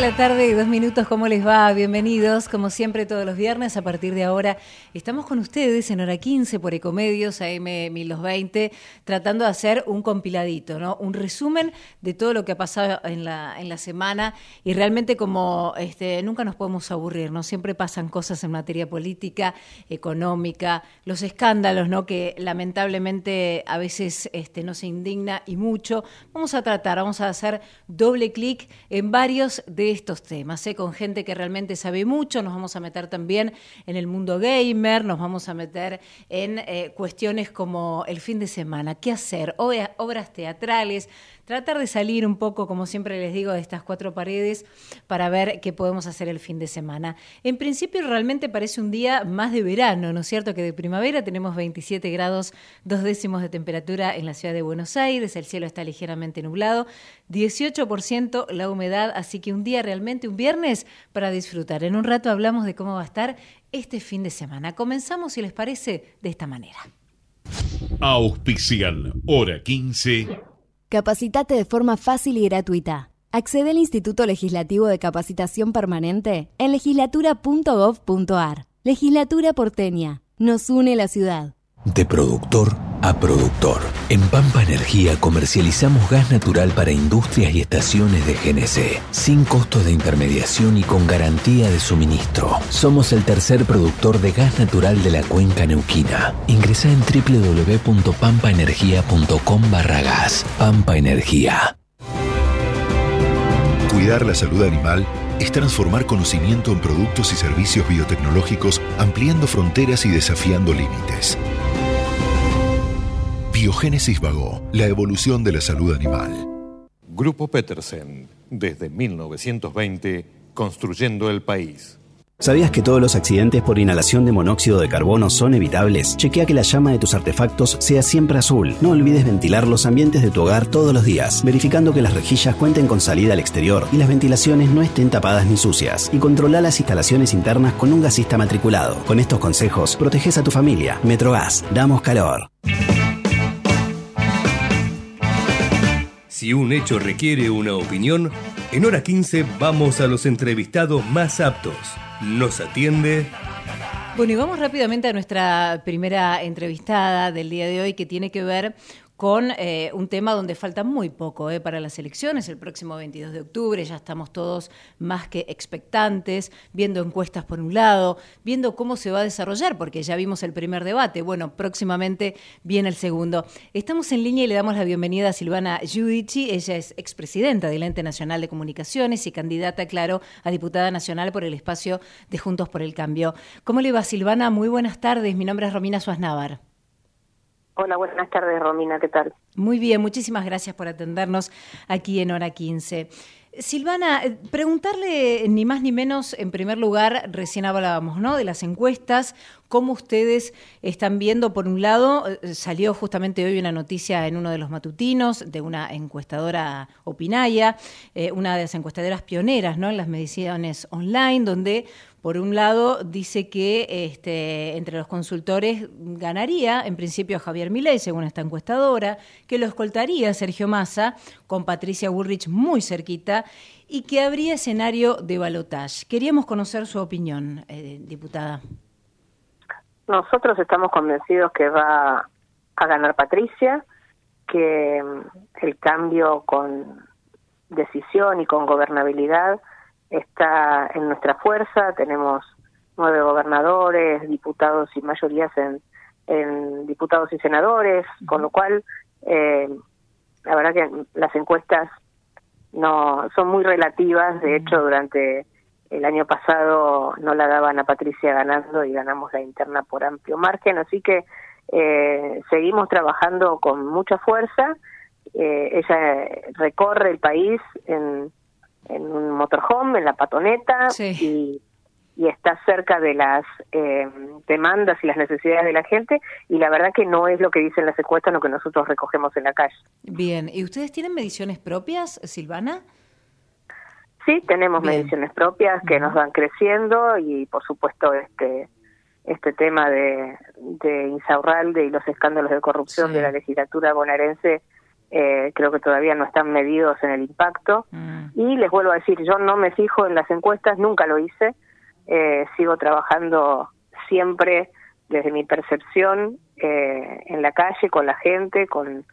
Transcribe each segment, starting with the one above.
de la tarde, dos minutos, ¿cómo les va? Bienvenidos, como siempre, todos los viernes. A partir de ahora, estamos con ustedes en hora 15 por Ecomedios, AM 1220, tratando de hacer un compiladito, ¿no? Un resumen de todo lo que ha pasado en la, en la semana y realmente como este, nunca nos podemos aburrir, ¿no? Siempre pasan cosas en materia política, económica, los escándalos, ¿no? Que lamentablemente a veces este, nos indigna y mucho. Vamos a tratar, vamos a hacer doble clic en varios de estos temas, ¿eh? con gente que realmente sabe mucho, nos vamos a meter también en el mundo gamer, nos vamos a meter en eh, cuestiones como el fin de semana, qué hacer, obras teatrales, tratar de salir un poco, como siempre les digo, de estas cuatro paredes para ver qué podemos hacer el fin de semana. En principio realmente parece un día más de verano, ¿no es cierto? Que de primavera tenemos 27 grados, dos décimos de temperatura en la ciudad de Buenos Aires, el cielo está ligeramente nublado, 18% la humedad, así que un día realmente, un viernes para disfrutar. En un rato hablamos de cómo va a estar este fin de semana. Comenzamos, si les parece, de esta manera. Auspician, hora 15 Capacitate de forma fácil y gratuita. Accede al Instituto Legislativo de Capacitación Permanente en legislatura.gov.ar. Legislatura porteña. Nos une la ciudad. De productor a productor. En Pampa Energía comercializamos gas natural para industrias y estaciones de GNC, sin costos de intermediación y con garantía de suministro. Somos el tercer productor de gas natural de la cuenca neuquina. Ingresa en www.pampaenergia.com barra gas. Pampa Energía. Cuidar la salud animal es transformar conocimiento en productos y servicios biotecnológicos, ampliando fronteras y desafiando límites. Biogénesis Vago, la evolución de la salud animal. Grupo Petersen, desde 1920, construyendo el país. ¿Sabías que todos los accidentes por inhalación de monóxido de carbono son evitables? Chequea que la llama de tus artefactos sea siempre azul. No olvides ventilar los ambientes de tu hogar todos los días, verificando que las rejillas cuenten con salida al exterior y las ventilaciones no estén tapadas ni sucias. Y controla las instalaciones internas con un gasista matriculado. Con estos consejos, proteges a tu familia. Metrogas, damos calor. Si un hecho requiere una opinión, en hora 15 vamos a los entrevistados más aptos. Nos atiende... Bueno, y vamos rápidamente a nuestra primera entrevistada del día de hoy que tiene que ver con eh, un tema donde falta muy poco eh, para las elecciones, el próximo 22 de octubre, ya estamos todos más que expectantes, viendo encuestas por un lado, viendo cómo se va a desarrollar, porque ya vimos el primer debate, bueno, próximamente viene el segundo. Estamos en línea y le damos la bienvenida a Silvana Giudici, ella es expresidenta del Ente Nacional de Comunicaciones y candidata, claro, a diputada nacional por el espacio de Juntos por el Cambio. ¿Cómo le va, Silvana? Muy buenas tardes, mi nombre es Romina Suárez Navar. Hola, buenas tardes, Romina, ¿qué tal? Muy bien, muchísimas gracias por atendernos aquí en Hora 15. Silvana, eh, preguntarle ni más ni menos, en primer lugar, recién hablábamos, ¿no? De las encuestas, cómo ustedes están viendo, por un lado, eh, salió justamente hoy una noticia en uno de los matutinos de una encuestadora Opinaya, eh, una de las encuestadoras pioneras, ¿no? En las mediciones online, donde por un lado, dice que este, entre los consultores ganaría, en principio, Javier Milei, según esta encuestadora, que lo escoltaría Sergio Massa, con Patricia Burrich muy cerquita, y que habría escenario de balotaje. Queríamos conocer su opinión, eh, diputada. Nosotros estamos convencidos que va a ganar Patricia, que mm, el cambio con decisión y con gobernabilidad está en nuestra fuerza, tenemos nueve gobernadores, diputados y mayorías en, en diputados y senadores, con lo cual eh, la verdad que las encuestas no son muy relativas, de hecho durante el año pasado no la daban a Patricia ganando y ganamos la interna por amplio margen, así que eh, seguimos trabajando con mucha fuerza, eh, ella recorre el país en en un motorhome, en la patoneta, y, está cerca de las eh, demandas y las necesidades de la gente, y la verdad que no es lo que dicen las encuestas, lo que nosotros recogemos en la calle. Bien, ¿y ustedes tienen mediciones propias, Silvana? Sí, tenemos mediciones propias que nos van creciendo y por supuesto este este tema de, de Insaurralde y los escándalos de corrupción de la legislatura bonaerense eh, creo que todavía no están medidos en el impacto. Mm. Y les vuelvo a decir, yo no me fijo en las encuestas, nunca lo hice, eh, sigo trabajando siempre desde mi percepción eh, en la calle, con la gente, con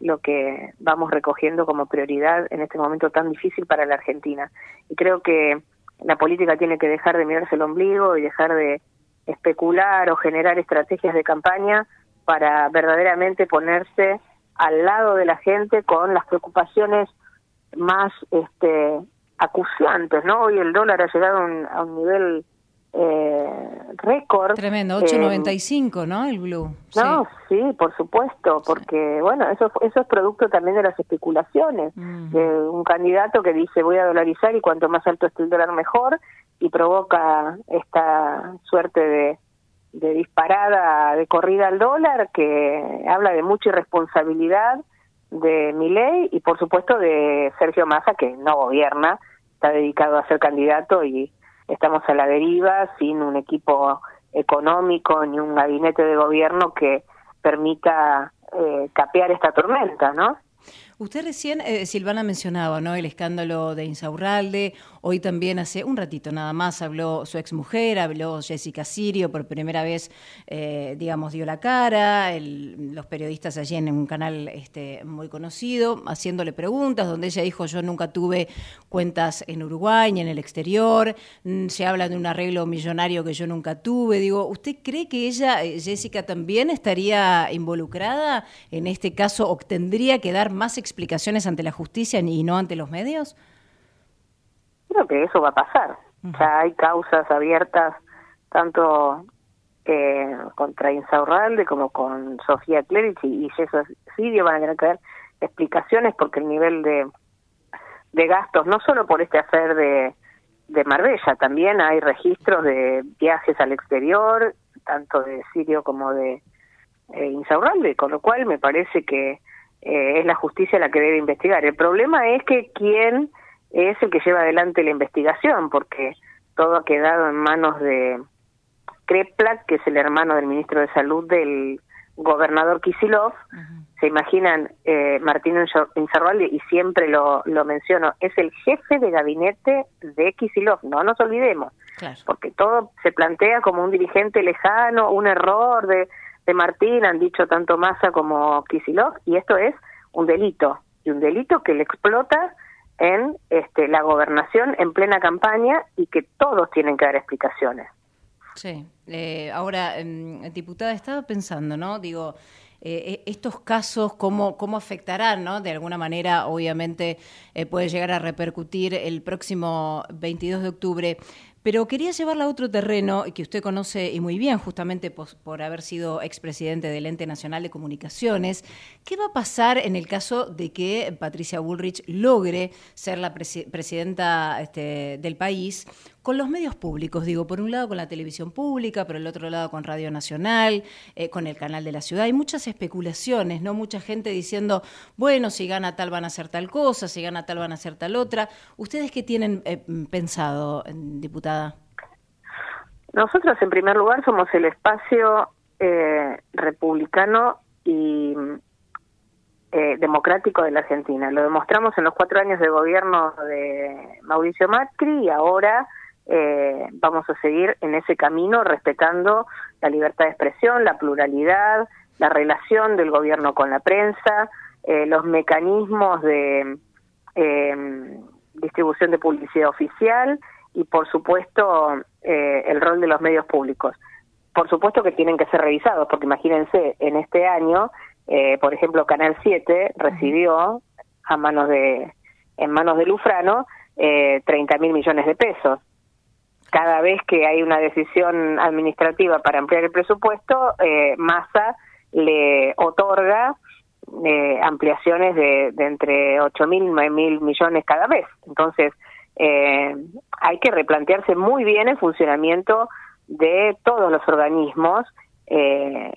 lo que vamos recogiendo como prioridad en este momento tan difícil para la Argentina. Y creo que la política tiene que dejar de mirarse el ombligo y dejar de especular o generar estrategias de campaña para verdaderamente ponerse al lado de la gente con las preocupaciones más este acuciantes, ¿no? Hoy el dólar ha llegado un, a un nivel eh, récord. Tremendo, Eh, 8.95, ¿no? El blue. no, sí, por supuesto, porque bueno, eso eso es producto también de las especulaciones Mm. de un candidato que dice voy a dolarizar y cuanto más alto esté el dólar mejor y provoca esta suerte de, de disparada de corrida al dólar que habla de mucha irresponsabilidad de Milei y por supuesto de Sergio Massa que no gobierna, está dedicado a ser candidato y estamos a la deriva sin un equipo económico ni un gabinete de gobierno que permita eh, capear esta tormenta, ¿no? Usted recién, eh, Silvana, mencionaba ¿no? el escándalo de Insaurralde. Hoy también, hace un ratito nada más, habló su exmujer, habló Jessica Sirio, por primera vez, eh, digamos, dio la cara. El- los periodistas allí en un canal este, muy conocido, haciéndole preguntas, donde ella dijo: Yo nunca tuve cuentas en Uruguay ni en el exterior. Mm, Se habla de un arreglo millonario que yo nunca tuve. Digo, ¿usted cree que ella, eh, Jessica, también estaría involucrada en este caso o tendría que dar más explicaciones ante la justicia y no ante los medios? Creo que eso va a pasar. Ya hay causas abiertas tanto eh, contra Insaurralde como con Sofía Clerici y Jesús Sirio van a tener que dar explicaciones porque el nivel de, de gastos, no solo por este hacer de, de Marbella, también hay registros de viajes al exterior, tanto de Sirio como de eh, Insaurralde, con lo cual me parece que eh, es la justicia la que debe investigar. El problema es que quién es el que lleva adelante la investigación, porque todo ha quedado en manos de Kreplak, que es el hermano del ministro de Salud del gobernador Kisilov. Se imaginan, eh, Martín Insaurralde, y siempre lo, lo menciono, es el jefe de gabinete de Kisilov, no nos olvidemos, Claro. porque todo se plantea como un dirigente lejano, un error de, de Martín, han dicho tanto Massa como Kisilov, y esto es un delito, y un delito que le explota en este, la gobernación en plena campaña y que todos tienen que dar explicaciones. Sí, eh, ahora, em, diputada, estaba pensando, ¿no? Digo, eh, estos casos, ¿cómo, cómo afectarán, ¿no? De alguna manera, obviamente, eh, puede llegar a repercutir el próximo 22 de octubre. Pero quería llevarla a otro terreno que usted conoce y muy bien, justamente por, haber sido expresidente del Ente Nacional de Comunicaciones. ¿Qué va a pasar en el caso de que Patricia Bullrich logre ser la presi- presidenta este, del país con los medios públicos? Digo, por un lado con la televisión pública, por el otro lado con Radio Nacional, eh, con el canal de la ciudad. Hay muchas especulaciones, ¿no? Mucha gente diciendo, bueno, si gana tal van a hacer tal cosa, si gana tal van a hacer tal otra. ¿Ustedes qué tienen eh, pensado, diputada? Nosotros, en primer lugar, somos el espacio eh, republicano y eh, democrático de la Argentina. Lo demostramos en los cuatro años de gobierno de Mauricio Macri y ahora eh, vamos a seguir en ese camino respetando la libertad de expresión, la pluralidad, la relación del gobierno con la prensa, eh, los mecanismos de eh, distribución de publicidad oficial y, por supuesto, eh, el rol de los medios públicos. Por supuesto que tienen que ser revisados, porque imagínense, en este año, eh, por ejemplo, Canal 7 recibió a manos de, en manos de Lufrano eh, 30 mil millones de pesos. Cada vez que hay una decisión administrativa para ampliar el presupuesto, eh, le otorga eh, ampliaciones de, de entre 8 mil y 9 mil millones cada vez. Entonces, eh, hay que replantearse muy bien el funcionamiento de todos los organismos, eh,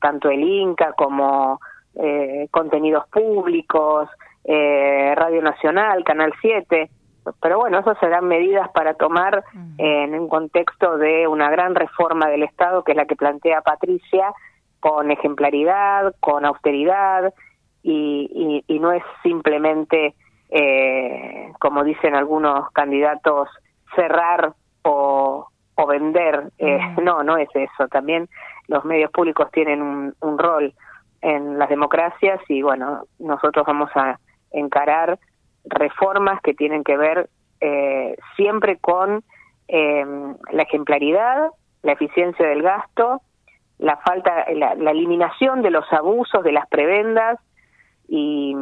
tanto el INCA como eh, contenidos públicos, eh, Radio Nacional, Canal 7. Pero bueno, esas serán medidas para tomar en un contexto de una gran reforma del Estado, que es la que plantea Patricia, con ejemplaridad, con austeridad, y, y, no es simplemente, eh, como dicen algunos candidatos, cerrar o, o vender. Eh, no, no es eso. También los medios públicos tienen un, un rol en las democracias y bueno, nosotros vamos a encarar reformas que tienen que ver eh, siempre con eh, la ejemplaridad, la eficiencia del gasto, la falta, la, eliminación de los abusos, de las prebendas y,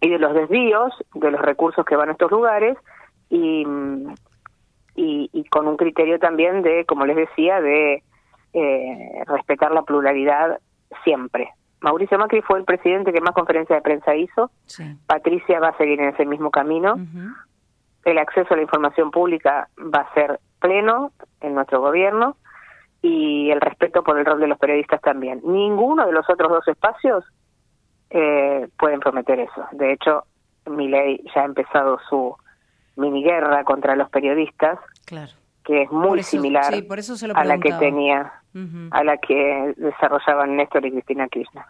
y de los desvíos de los recursos que van a estos lugares y, y, con un criterio también de, como les decía, de eh, respetar la pluralidad siempre. Mauricio Macri fue el presidente que más conferencias de prensa hizo. Patricia va a seguir en ese mismo camino. El acceso a la información pública va a ser pleno en nuestro gobierno y el respeto por el rol de los periodistas también. Ninguno de los otros dos espacios eh, pueden prometer eso. De hecho, mi ley ya ha empezado su mini guerra contra los periodistas, claro. Que es muy similar a la que tenía, a la que desarrollaban Néstor y Cristina Kirchner.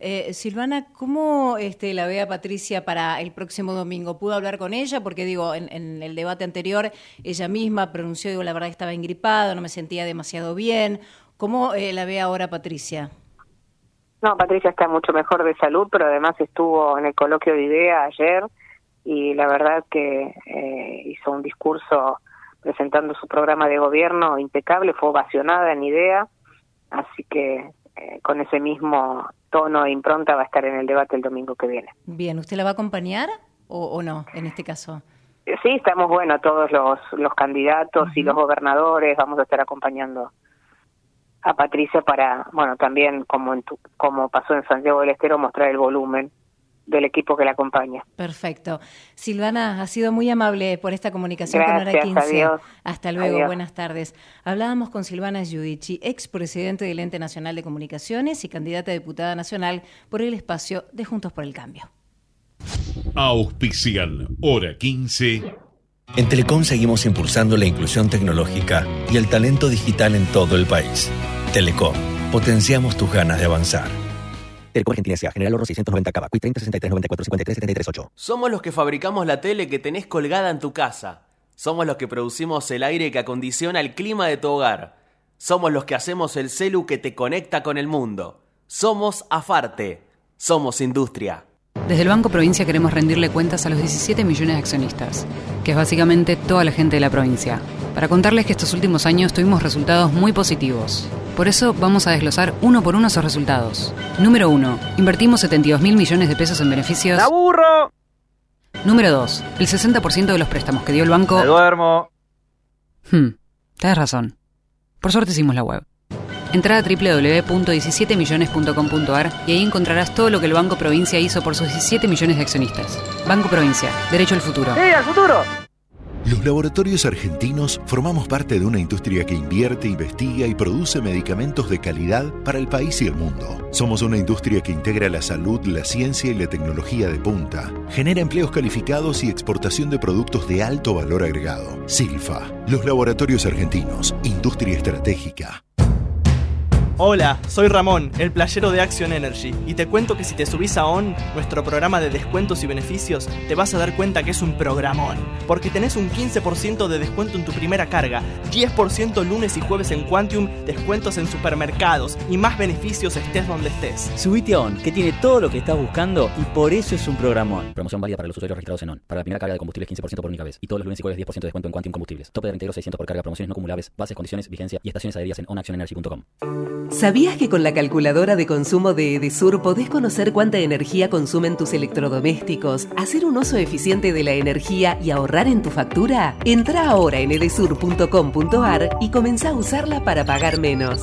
Eh, Silvana, ¿cómo este, la ve a Patricia para el próximo domingo? ¿Pudo hablar con ella? Porque digo, en, el debate anterior ella misma pronunció, digo, la verdad estaba ingripada, no me sentía demasiado bien. ¿Cómo eh, la ve ahora Patricia? No, Patricia está mucho mejor de salud, pero además estuvo en el coloquio de IDEA ayer y la verdad que eh, hizo un discurso presentando su programa de gobierno impecable, fue ovacionada en IDEA, así que eh, con ese mismo tono e impronta va a estar en el debate el domingo que viene. Bien, ¿usted la va a acompañar o, no en este caso? Eh, sí, estamos, bueno, todos los, los candidatos y los gobernadores vamos a estar acompañando a Patricia para, bueno, también como, en como pasó en Santiago del Estero, mostrar el volumen del equipo que la acompaña. Perfecto. Silvana, ha sido muy amable por esta comunicación con Hora 15. Hasta luego, buenas tardes. Hablábamos con Silvana Giudici, expresidente del Ente Nacional de Comunicaciones y candidata a diputada nacional por el espacio de Juntos por el Cambio. Auspician Hora 15. En Telecom seguimos impulsando la inclusión tecnológica y el talento digital en todo el país. Telecom, potenciamos tus ganas de avanzar. Telecom Argentina General Oro 690 Cava, 30 63 94 53 73 8. Somos los que fabricamos la tele que tenés colgada en tu casa. Somos los que producimos el aire que acondiciona el clima de tu hogar. Somos los que hacemos el celu que te conecta con el mundo. Somos Afarte. Somos industria. Desde el Banco Provincia queremos rendirle cuentas a los 17 millones de accionistas, que es básicamente toda la gente de la provincia, para contarles que estos últimos años tuvimos resultados muy positivos. Por eso vamos a desglosar uno por uno esos resultados. Número 1. Invertimos 72 mil millones de pesos en beneficios. ¡La burro! Número 2. El 60% de los préstamos que dio el banco. ¡Me duermo! Hmm, tienes razón. Por suerte hicimos la web. Entra a www.17millones.com.ar y ahí encontrarás todo lo que el Banco Provincia hizo por sus 17 millones de accionistas. Banco Provincia, derecho al futuro. ¡Sí, al futuro! Los laboratorios argentinos formamos parte de una industria que invierte, investiga y produce medicamentos de calidad para el país y el mundo. Somos una industria que integra la salud, la ciencia y la tecnología de punta. Genera empleos calificados y exportación de productos de alto valor agregado. Silfa, los laboratorios argentinos, industria estratégica. Hola, soy Ramón, el playero de Action Energy, y te cuento que si te subís a ON, nuestro programa de descuentos y beneficios, te vas a dar cuenta que es un programón, porque tenés un 15% de descuento en tu primera carga, 10% lunes y jueves en Quantium, descuentos en supermercados y más beneficios estés donde estés. Subite a ON, que tiene todo lo que estás buscando y por eso es un programón. Promoción válida para los usuarios registrados en ON. Para la primera carga de combustible 15% por única vez. Y todos los lunes y jueves 10% de descuento en Quantium Combustibles. Tope de 32 600 por carga, promociones no acumulables, bases, condiciones, vigencia y estaciones adheridas en onactionenergy.com. ¿Sabías que con la calculadora de consumo de Edesur podés conocer cuánta energía consumen tus electrodomésticos, hacer un uso eficiente de la energía y ahorrar en tu factura? Entra ahora en edesur.com.ar y comenzá a usarla para pagar menos.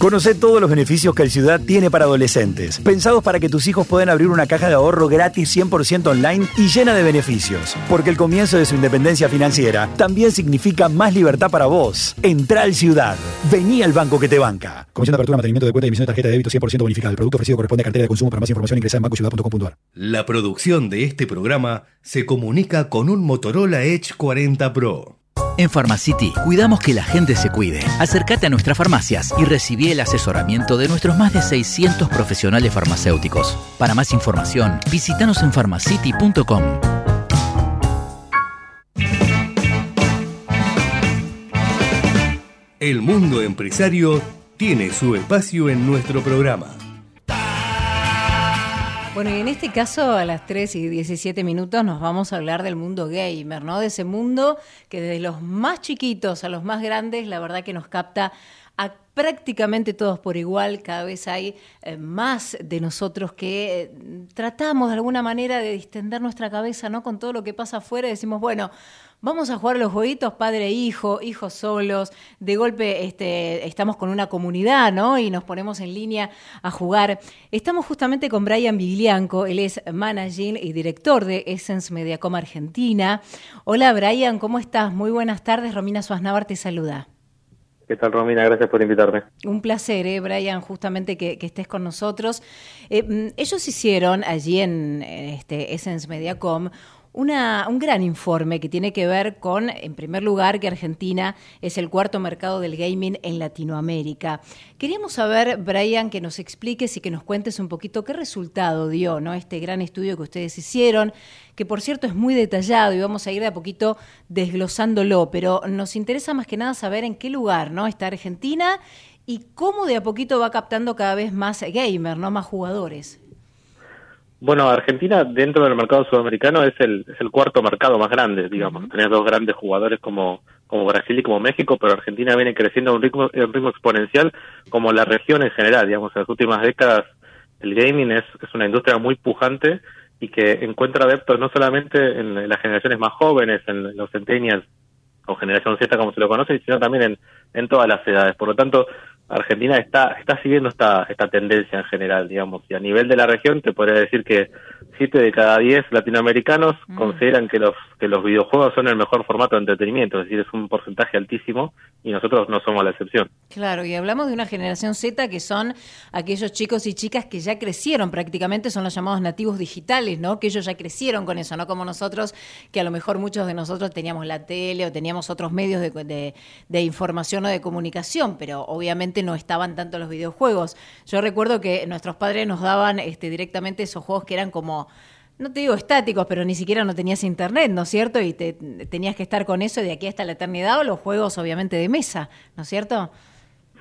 Conoce todos los beneficios que el Ciudad tiene para adolescentes, pensados para que tus hijos puedan abrir una caja de ahorro gratis 100% online y llena de beneficios. Porque el comienzo de su independencia financiera también significa más libertad para vos. Entra al Ciudad. Vení al banco que te banca. Comisión de apertura, mantenimiento de cuenta y emisión de tarjeta de débito 100% bonificada. El producto ofrecido corresponde a cartera de consumo. Para más información ingresa en bancociudad.com.ar. La producción de este programa se comunica con un Motorola Edge 40 Pro. En Pharmacity cuidamos que la gente se cuide. Acércate a nuestras farmacias y recibí el asesoramiento de nuestros más de 600 profesionales farmacéuticos. Para más información, visítanos en pharmacity.com. El mundo empresario tiene su espacio en nuestro programa. Bueno, y en este caso, a las 3 y 17 minutos, nos vamos a hablar del mundo gamer, ¿no? De ese mundo que desde los más chiquitos a los más grandes, la verdad que nos capta prácticamente todos por igual, cada vez hay eh, más de nosotros que eh, tratamos de alguna manera de distender nuestra cabeza, ¿no? Con todo lo que pasa afuera y decimos, bueno, Vamos a jugar los jueguitos padre e hijo, hijos solos. De golpe este, estamos con una comunidad, ¿no? Y nos ponemos en línea a jugar. Estamos justamente con Brian Viglianco, él es managing y director de Essence Mediacom Argentina. Hola Brian, ¿cómo estás? Muy buenas tardes. Romina Suaznavar te saluda. ¿Qué tal, Romina? Gracias por invitarme. Un placer, ¿eh, Brian, justamente que, estés con nosotros. Eh, mm, ellos hicieron allí en este Essence Mediacom una, un gran informe que tiene que ver con, en primer lugar, que Argentina es el cuarto mercado del gaming en Latinoamérica. Queríamos saber, Brian, que nos expliques y que nos cuentes un poquito qué resultado dio ¿no? este gran estudio que ustedes hicieron, que por cierto es muy detallado y vamos a ir de a poquito desglosándolo, pero nos interesa más que nada saber en qué lugar ¿no? está Argentina y cómo de a poquito va captando cada vez más gamer, ¿no? más jugadores. Bueno, Argentina dentro del mercado sudamericano es el, es el cuarto mercado más grande, digamos. Tenés dos grandes jugadores como, como Brasil y como México, pero Argentina viene creciendo a un ritmo, un ritmo exponencial como la región en general, digamos. En las últimas décadas el gaming es, es una industria muy pujante y que encuentra adeptos no solamente en las generaciones más jóvenes, en los centennials o generación Z como se lo conoce, sino también en, en todas las edades. Por lo tanto, Argentina está, está siguiendo esta, esta tendencia en general, digamos, y a nivel de la región te podría decir que siete de cada diez latinoamericanos mm. consideran que los, que los videojuegos son el mejor formato de entretenimiento, es decir, es un porcentaje altísimo y nosotros no somos la excepción. Claro, y hablamos de una generación Z que son aquellos chicos y chicas que ya crecieron prácticamente, son los llamados nativos digitales, ¿no? Que ellos ya crecieron con eso, no como nosotros, que a lo mejor muchos de nosotros teníamos la tele o teníamos otros medios de, de, de información o de comunicación, pero obviamente no estaban tanto los videojuegos. Yo recuerdo que nuestros padres nos daban este, directamente esos juegos que eran como no te digo estáticos, pero ni siquiera no tenías internet, ¿no es cierto? Y te, tenías que estar con eso de aquí hasta la eternidad o los juegos obviamente de mesa, ¿no es cierto?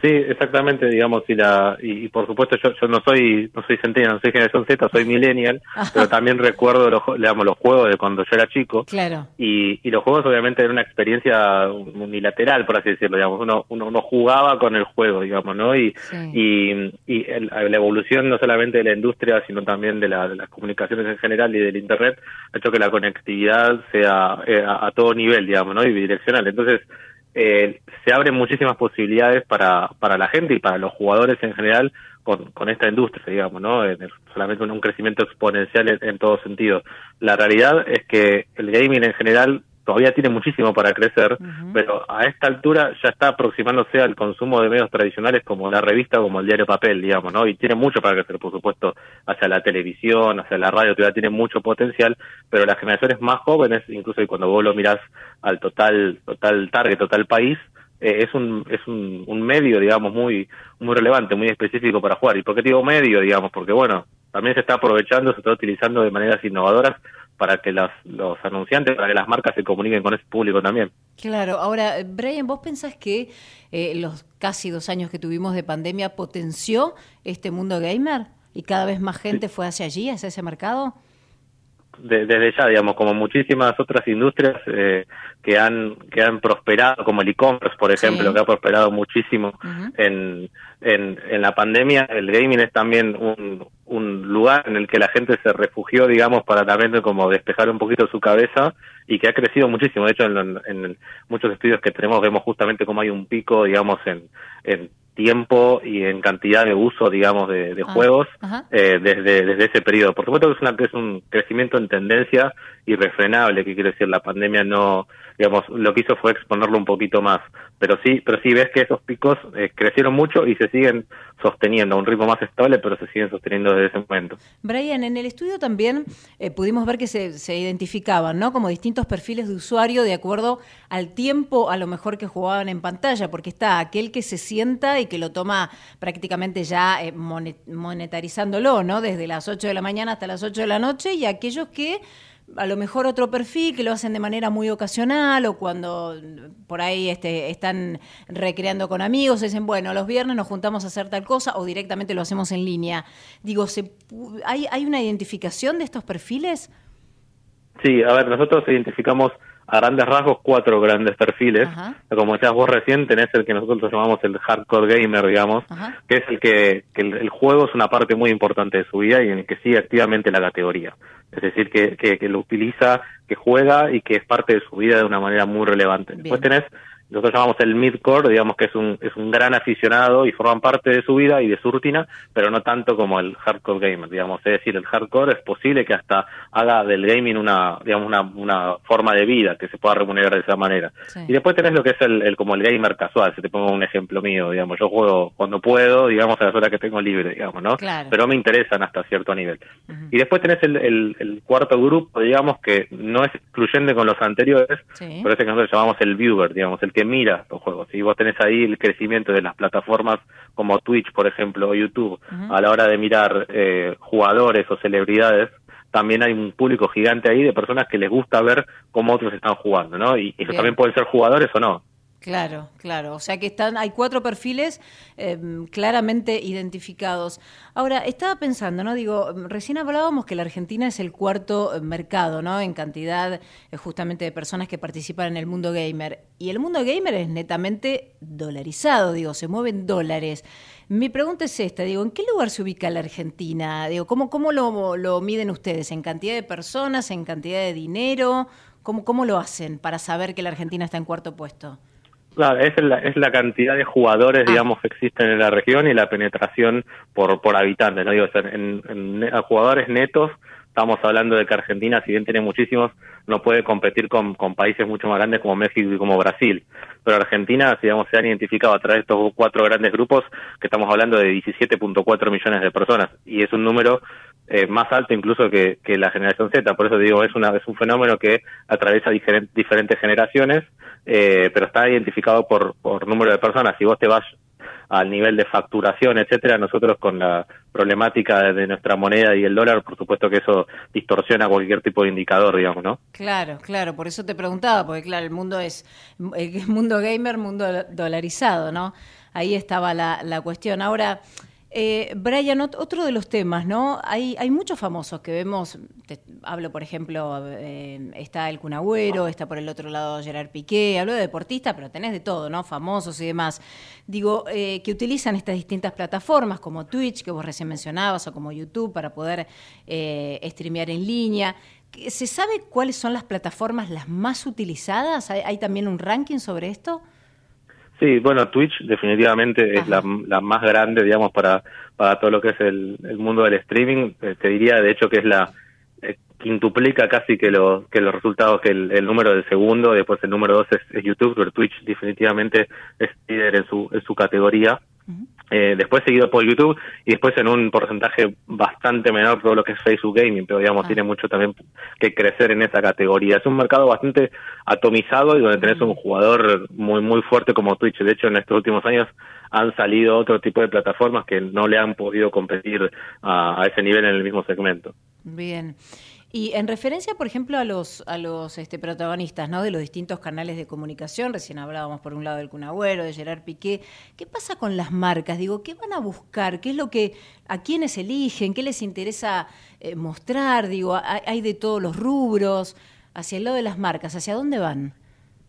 Sí, exactamente, digamos, y, la, y, por supuesto yo, yo no soy no soy centennial, no soy generación Z, soy millennial, pero también recuerdo los, digamos, los juegos de cuando yo era chico. Claro. Y, y los juegos obviamente eran una experiencia unilateral, por así decirlo, digamos, uno, uno, jugaba con el juego, digamos, ¿no? Y, y, y la evolución no solamente de la industria, sino también de, la, de, las comunicaciones en general y del Internet ha hecho que la conectividad sea eh, a, a todo nivel, digamos, ¿no? Y bidireccional. Entonces, eh, se abren muchísimas posibilidades para, para la gente y para los jugadores en general con, con esta industria, digamos, ¿no? solamente un, crecimiento exponencial en, en todo sentido. La realidad es que el gaming en general todavía tiene muchísimo para crecer, pero a esta altura ya está aproximándose al consumo de medios tradicionales como la revista, como el diario papel, digamos, ¿no? Y tiene mucho para crecer, por supuesto, hacia la televisión, hacia la radio, todavía tiene mucho potencial, pero las generaciones más jóvenes, incluso cuando vos lo mirás al total, total target, total país, eh, es un es un, un medio, digamos, muy muy relevante, muy específico para jugar. ¿Y por qué digo medio, digamos? Porque, bueno, también se está aprovechando, se está utilizando de maneras innovadoras para que los, los anunciantes, para que las marcas se comuniquen con ese público también. Claro, ahora, Brian, ¿vos pensás que eh, los casi dos años que tuvimos de pandemia potenció este mundo gamer y cada vez más gente fue hacia allí, hacia ese mercado? Desde ya, digamos, como muchísimas otras industrias eh, que han que han prosperado, como el e-commerce, por ejemplo, que ha prosperado muchísimo en, en, en, la pandemia, el gaming es también un, un lugar en el que la gente se refugió, digamos, para también como despejar un poquito su cabeza y que ha crecido muchísimo. De hecho, en, en muchos estudios que tenemos vemos justamente cómo hay un pico, digamos, en, en tiempo y en cantidad de uso, digamos, de, de Ah, juegos eh, desde, desde ese periodo. Por supuesto que es, una, es un crecimiento en tendencia irrefrenable, que quiero decir, la pandemia no, digamos, lo que hizo fue exponerlo un poquito más. Pero sí, pero sí ves que esos picos eh, crecieron mucho y se siguen sosteniendo a un ritmo más estable, pero se siguen sosteniendo desde ese momento. Brian, en el estudio también eh, pudimos ver que se, se identificaban, ¿no? Como distintos perfiles de usuario de acuerdo al tiempo a lo mejor que jugaban en pantalla, porque está aquel que se sienta y que lo toma prácticamente ya eh, monet- monetarizándolo, ¿no? Desde las 8 de la mañana hasta las 8 de la noche y aquellos que a lo mejor otro perfil que lo hacen de manera muy ocasional o cuando por ahí este, están recreando con amigos, dicen, bueno, los viernes nos juntamos a hacer tal cosa o directamente lo hacemos en línea. Digo, ¿se, hay, ¿hay una identificación de estos perfiles? Sí, a ver, nosotros identificamos a grandes rasgos cuatro grandes perfiles. Como decías vos recién, tenés el que nosotros llamamos el hardcore gamer, digamos, que es el que, que el, el juego es una parte muy importante de su vida y en el que sigue activamente la categoría. Es decir, que, que, que lo utiliza, que juega y que es parte de su vida de una manera muy relevante. Después tenés, nosotros llamamos el midcore, digamos que es un, es un gran aficionado y forman parte de su vida y de su rutina, pero no tanto como el hardcore gamer, digamos. Es decir, el hardcore es posible que hasta haga del gaming una, digamos, una, una forma de vida que se pueda remunerar de esa manera. Y después tenés lo que es el, el como el gamer casual, si te pongo un ejemplo mío, digamos, yo juego cuando puedo, digamos, a las horas que tengo libre, digamos, ¿no? Claro. Pero me interesan hasta cierto nivel. Y después tenés el, el, el cuarto grupo, digamos, que no es excluyente con los anteriores, Sí. pero ese que nosotros llamamos el viewer, digamos, el que mira los juegos. Y vos tenés ahí el crecimiento de las plataformas como Twitch, por ejemplo, o YouTube, a la hora de mirar eh, jugadores o celebridades, también hay un público gigante ahí de personas que les gusta ver cómo otros están jugando, ¿no? Y ellos Bien. también pueden ser jugadores o no. Claro, claro. O sea que están, hay cuatro perfiles eh, claramente identificados. Ahora, estaba pensando, ¿no? Digo, recién hablábamos que la Argentina es el cuarto eh, mercado, ¿no? En cantidad eh, justamente de personas que participan en el mundo gamer. Y el mundo gamer es netamente dolarizado, digo, se mueven dólares. Mi pregunta es esta, digo, ¿en qué lugar se ubica la Argentina? Digo, ¿cómo, cómo lo, lo miden ustedes? ¿En cantidad de personas? ¿En cantidad de dinero? ¿Cómo, ¿Cómo lo hacen para saber que la Argentina está en cuarto puesto? Claro, es la, es la cantidad de jugadores, digamos, que existen en la región y la penetración por, por habitantes, ¿no? Digo, o sea, en, en a jugadores netos, estamos hablando de que Argentina, si bien tiene muchísimos, no puede competir con, con países mucho más grandes como México y como Brasil. Pero Argentina, digamos, se han identificado a través de estos cuatro grandes grupos que estamos hablando de 17.4 millones de personas y es un número eh, más alto incluso que, que la generación Z. Por eso digo, es, una, es un fenómeno que atraviesa diferen- diferentes generaciones, eh, pero está identificado por, por número de personas. Si vos te vas al nivel de facturación, etcétera, nosotros con la problemática de, nuestra moneda y el dólar, por supuesto que eso distorsiona cualquier tipo de indicador, digamos, ¿no? Claro, claro, por eso te preguntaba, porque claro, el mundo es el mundo gamer, mundo dolarizado, ¿no? Ahí estaba la, la cuestión. Ahora, eh, Brian, ot- otro de los temas, ¿no? Hay, hay muchos famosos que vemos, te- hablo por ejemplo, eh, está el Kun Agüero, está por el otro lado Gerard Piqué, hablo de deportistas, pero tenés de todo, ¿no? Famosos y demás. Digo, eh, que utilizan estas distintas plataformas como Twitch, que vos recién mencionabas, o como YouTube, para poder eh, streamear en línea. ¿Que- ¿Se sabe cuáles son las plataformas las más utilizadas? ¿Hay, hay también un ranking sobre esto? Sí, bueno, Twitch definitivamente es la, la más grande, digamos, para, para todo lo que es el, el mundo del streaming. Eh, te diría, de hecho, que es la eh, quintuplica casi que, lo, que los resultados que el, el número del segundo, después el número dos es, es YouTube, pero Twitch definitivamente es líder en su, en su categoría. Eh, después seguido por YouTube y después en un porcentaje bastante menor todo lo que es Facebook Gaming, pero digamos tiene mucho también que crecer en esa categoría. Es un mercado bastante atomizado y donde tenés un jugador muy muy fuerte como Twitch. De hecho, en estos últimos años han salido otro tipo de plataformas que no le han podido competir a, a ese nivel en el mismo segmento. Bien. Y en referencia, por ejemplo, a los a los este, protagonistas, ¿no? De los distintos canales de comunicación, recién hablábamos por un lado del Kun Agüero, de Gerard Piqué. ¿Qué pasa con las marcas? Digo, ¿qué van a buscar? ¿Qué es lo que a quiénes eligen? ¿Qué les interesa eh, mostrar? Digo, hay, hay de todos los rubros. Hacia el lado de las marcas, ¿hacia dónde van?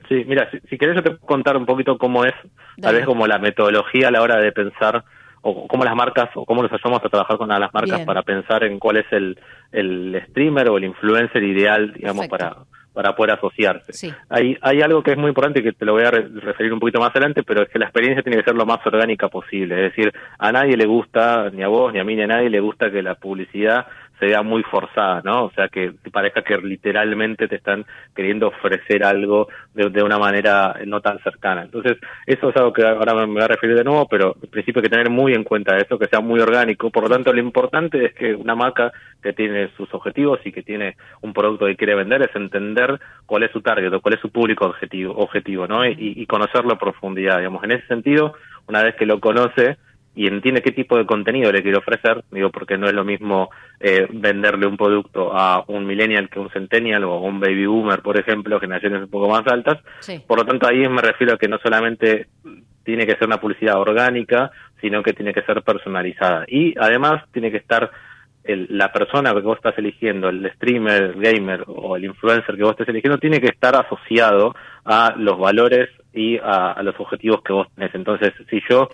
Sí, mira, si, si querés yo te puedo contar un poquito cómo es, tal vez como la metodología a la hora de pensar o cómo las marcas o cómo nos ayudamos a trabajar con las marcas Bien. para pensar en cuál es el, el streamer o el influencer ideal, digamos, Perfecto. para para poder asociarse. Hay, hay algo que es muy importante y que te lo voy a referir un poquito más adelante, pero es que la experiencia tiene que ser lo más orgánica posible. Es decir, a nadie le gusta, ni a vos, ni a mí, ni a nadie le gusta que la publicidad se vea muy forzada, ¿no? O sea, que parezca que literalmente te están queriendo ofrecer algo de, una manera no tan cercana. Entonces, eso es algo que ahora me voy a referir de nuevo, pero en principio hay que tener muy en cuenta eso, que sea muy orgánico. Por lo tanto, lo importante es que una marca que tiene sus objetivos y que tiene un producto que quiere vender es entender cuál es su target o cuál es su público objetivo, objetivo ¿no? Y, y conocerlo a profundidad, digamos. En ese sentido, una vez que lo conoce, y entiende qué tipo de contenido le quiere ofrecer, digo, porque no es lo mismo eh, venderle un producto a un millennial que un centennial o a un baby boomer, por ejemplo, generaciones un poco más altas. Por lo tanto, ahí me refiero a que no solamente tiene que ser una publicidad orgánica, sino que tiene que ser personalizada. Y además tiene que estar la persona que vos estás eligiendo, el streamer, el gamer o el influencer que vos estés eligiendo, tiene que estar asociado a los valores y a, a los objetivos que vos tenés. Entonces, si yo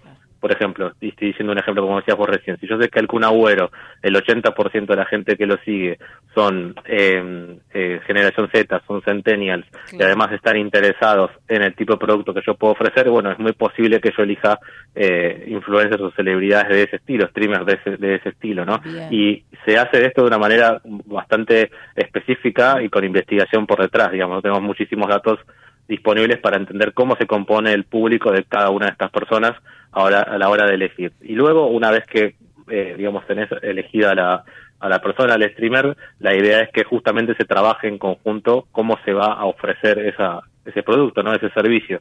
por ejemplo, y estoy diciendo un ejemplo como decías vos recién, si yo sé que el Kun Agüero, el 80% de la gente que lo sigue son eh, eh, generación Z, son centennials, y además están interesados en el tipo de producto que yo puedo ofrecer, bueno, es muy posible que yo elija eh, influencers o celebridades de ese estilo, streamers de ese, de ese estilo, ¿no? Y se hace esto de una manera bastante específica y con investigación por detrás, digamos, tenemos muchísimos datos disponibles para entender cómo se compone el público de cada una de estas personas ahora a la hora de elegir. Y luego, una vez que, eh, digamos, tenés elegida la, a la persona, al streamer, la idea es que justamente se trabaje en conjunto cómo se va a ofrecer esa, ese producto, no ese servicio.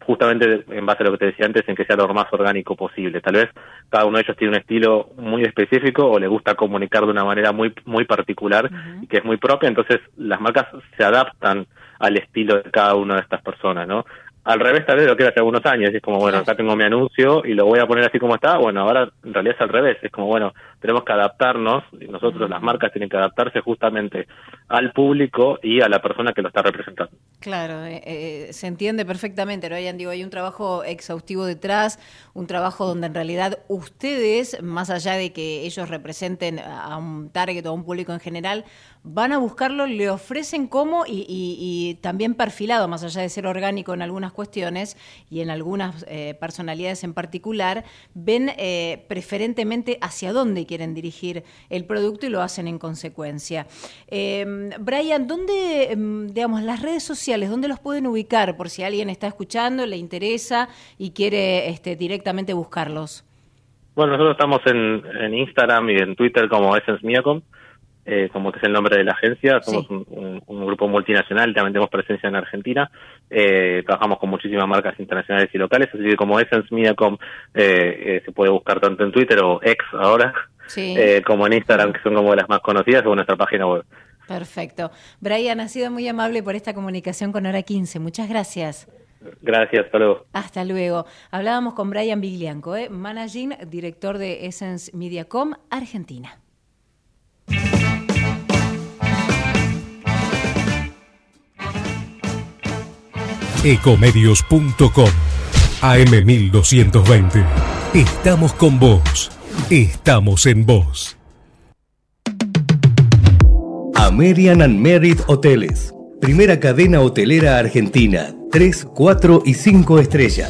Justamente en base a lo que te decía antes, en que sea lo más orgánico posible. Tal vez cada uno de ellos tiene un estilo muy específico o le gusta comunicar de una manera muy, muy particular y que es muy propia, entonces las marcas se adaptan al estilo de cada una de estas personas, ¿no? Al revés, tal vez lo que era hace algunos años, es como, bueno, acá tengo mi anuncio y lo voy a poner así como está, bueno, ahora en realidad es al revés, es como, bueno, tenemos que adaptarnos, y nosotros, las marcas, tienen que adaptarse justamente al público y a la persona que lo está representando. Claro, eh, eh, se entiende perfectamente, ¿no? Digo, hay un trabajo exhaustivo detrás, un trabajo donde en realidad ustedes, más allá de que ellos representen a un target o a un público en general, van a buscarlo, le ofrecen cómo y, también perfilado, más allá de ser orgánico en algunas cuestiones y en algunas eh, personalidades en particular, ven preferentemente hacia dónde quieren dirigir el producto y lo hacen en consecuencia. Em, Brian, ¿dónde, em, digamos, las redes sociales, dónde los pueden ubicar por si alguien está escuchando, le interesa y quiere este, directamente buscarlos? Bueno, nosotros estamos en, Instagram y en Twitter como Essence Miacom. Eh, como que es el nombre de la agencia, somos un, grupo multinacional, también tenemos presencia en Argentina, eh, trabajamos con muchísimas marcas internacionales y locales, así que como Essence Mediacom eh, se puede buscar tanto en Twitter o X ahora, como en Instagram, que son como de las más conocidas, o en nuestra página web. Perfecto. Brian, ha sido muy amable por esta comunicación con Hora 15. Muchas gracias. Gracias, hasta luego. Hasta luego. Hablábamos con Brian Viglianco, managing director de Essence Mediacom Argentina. Ecomedios.com AM1220. Estamos con vos. Estamos en vos. American and Merit Hoteles. Primera cadena hotelera argentina. 3, 4 y 5 estrellas.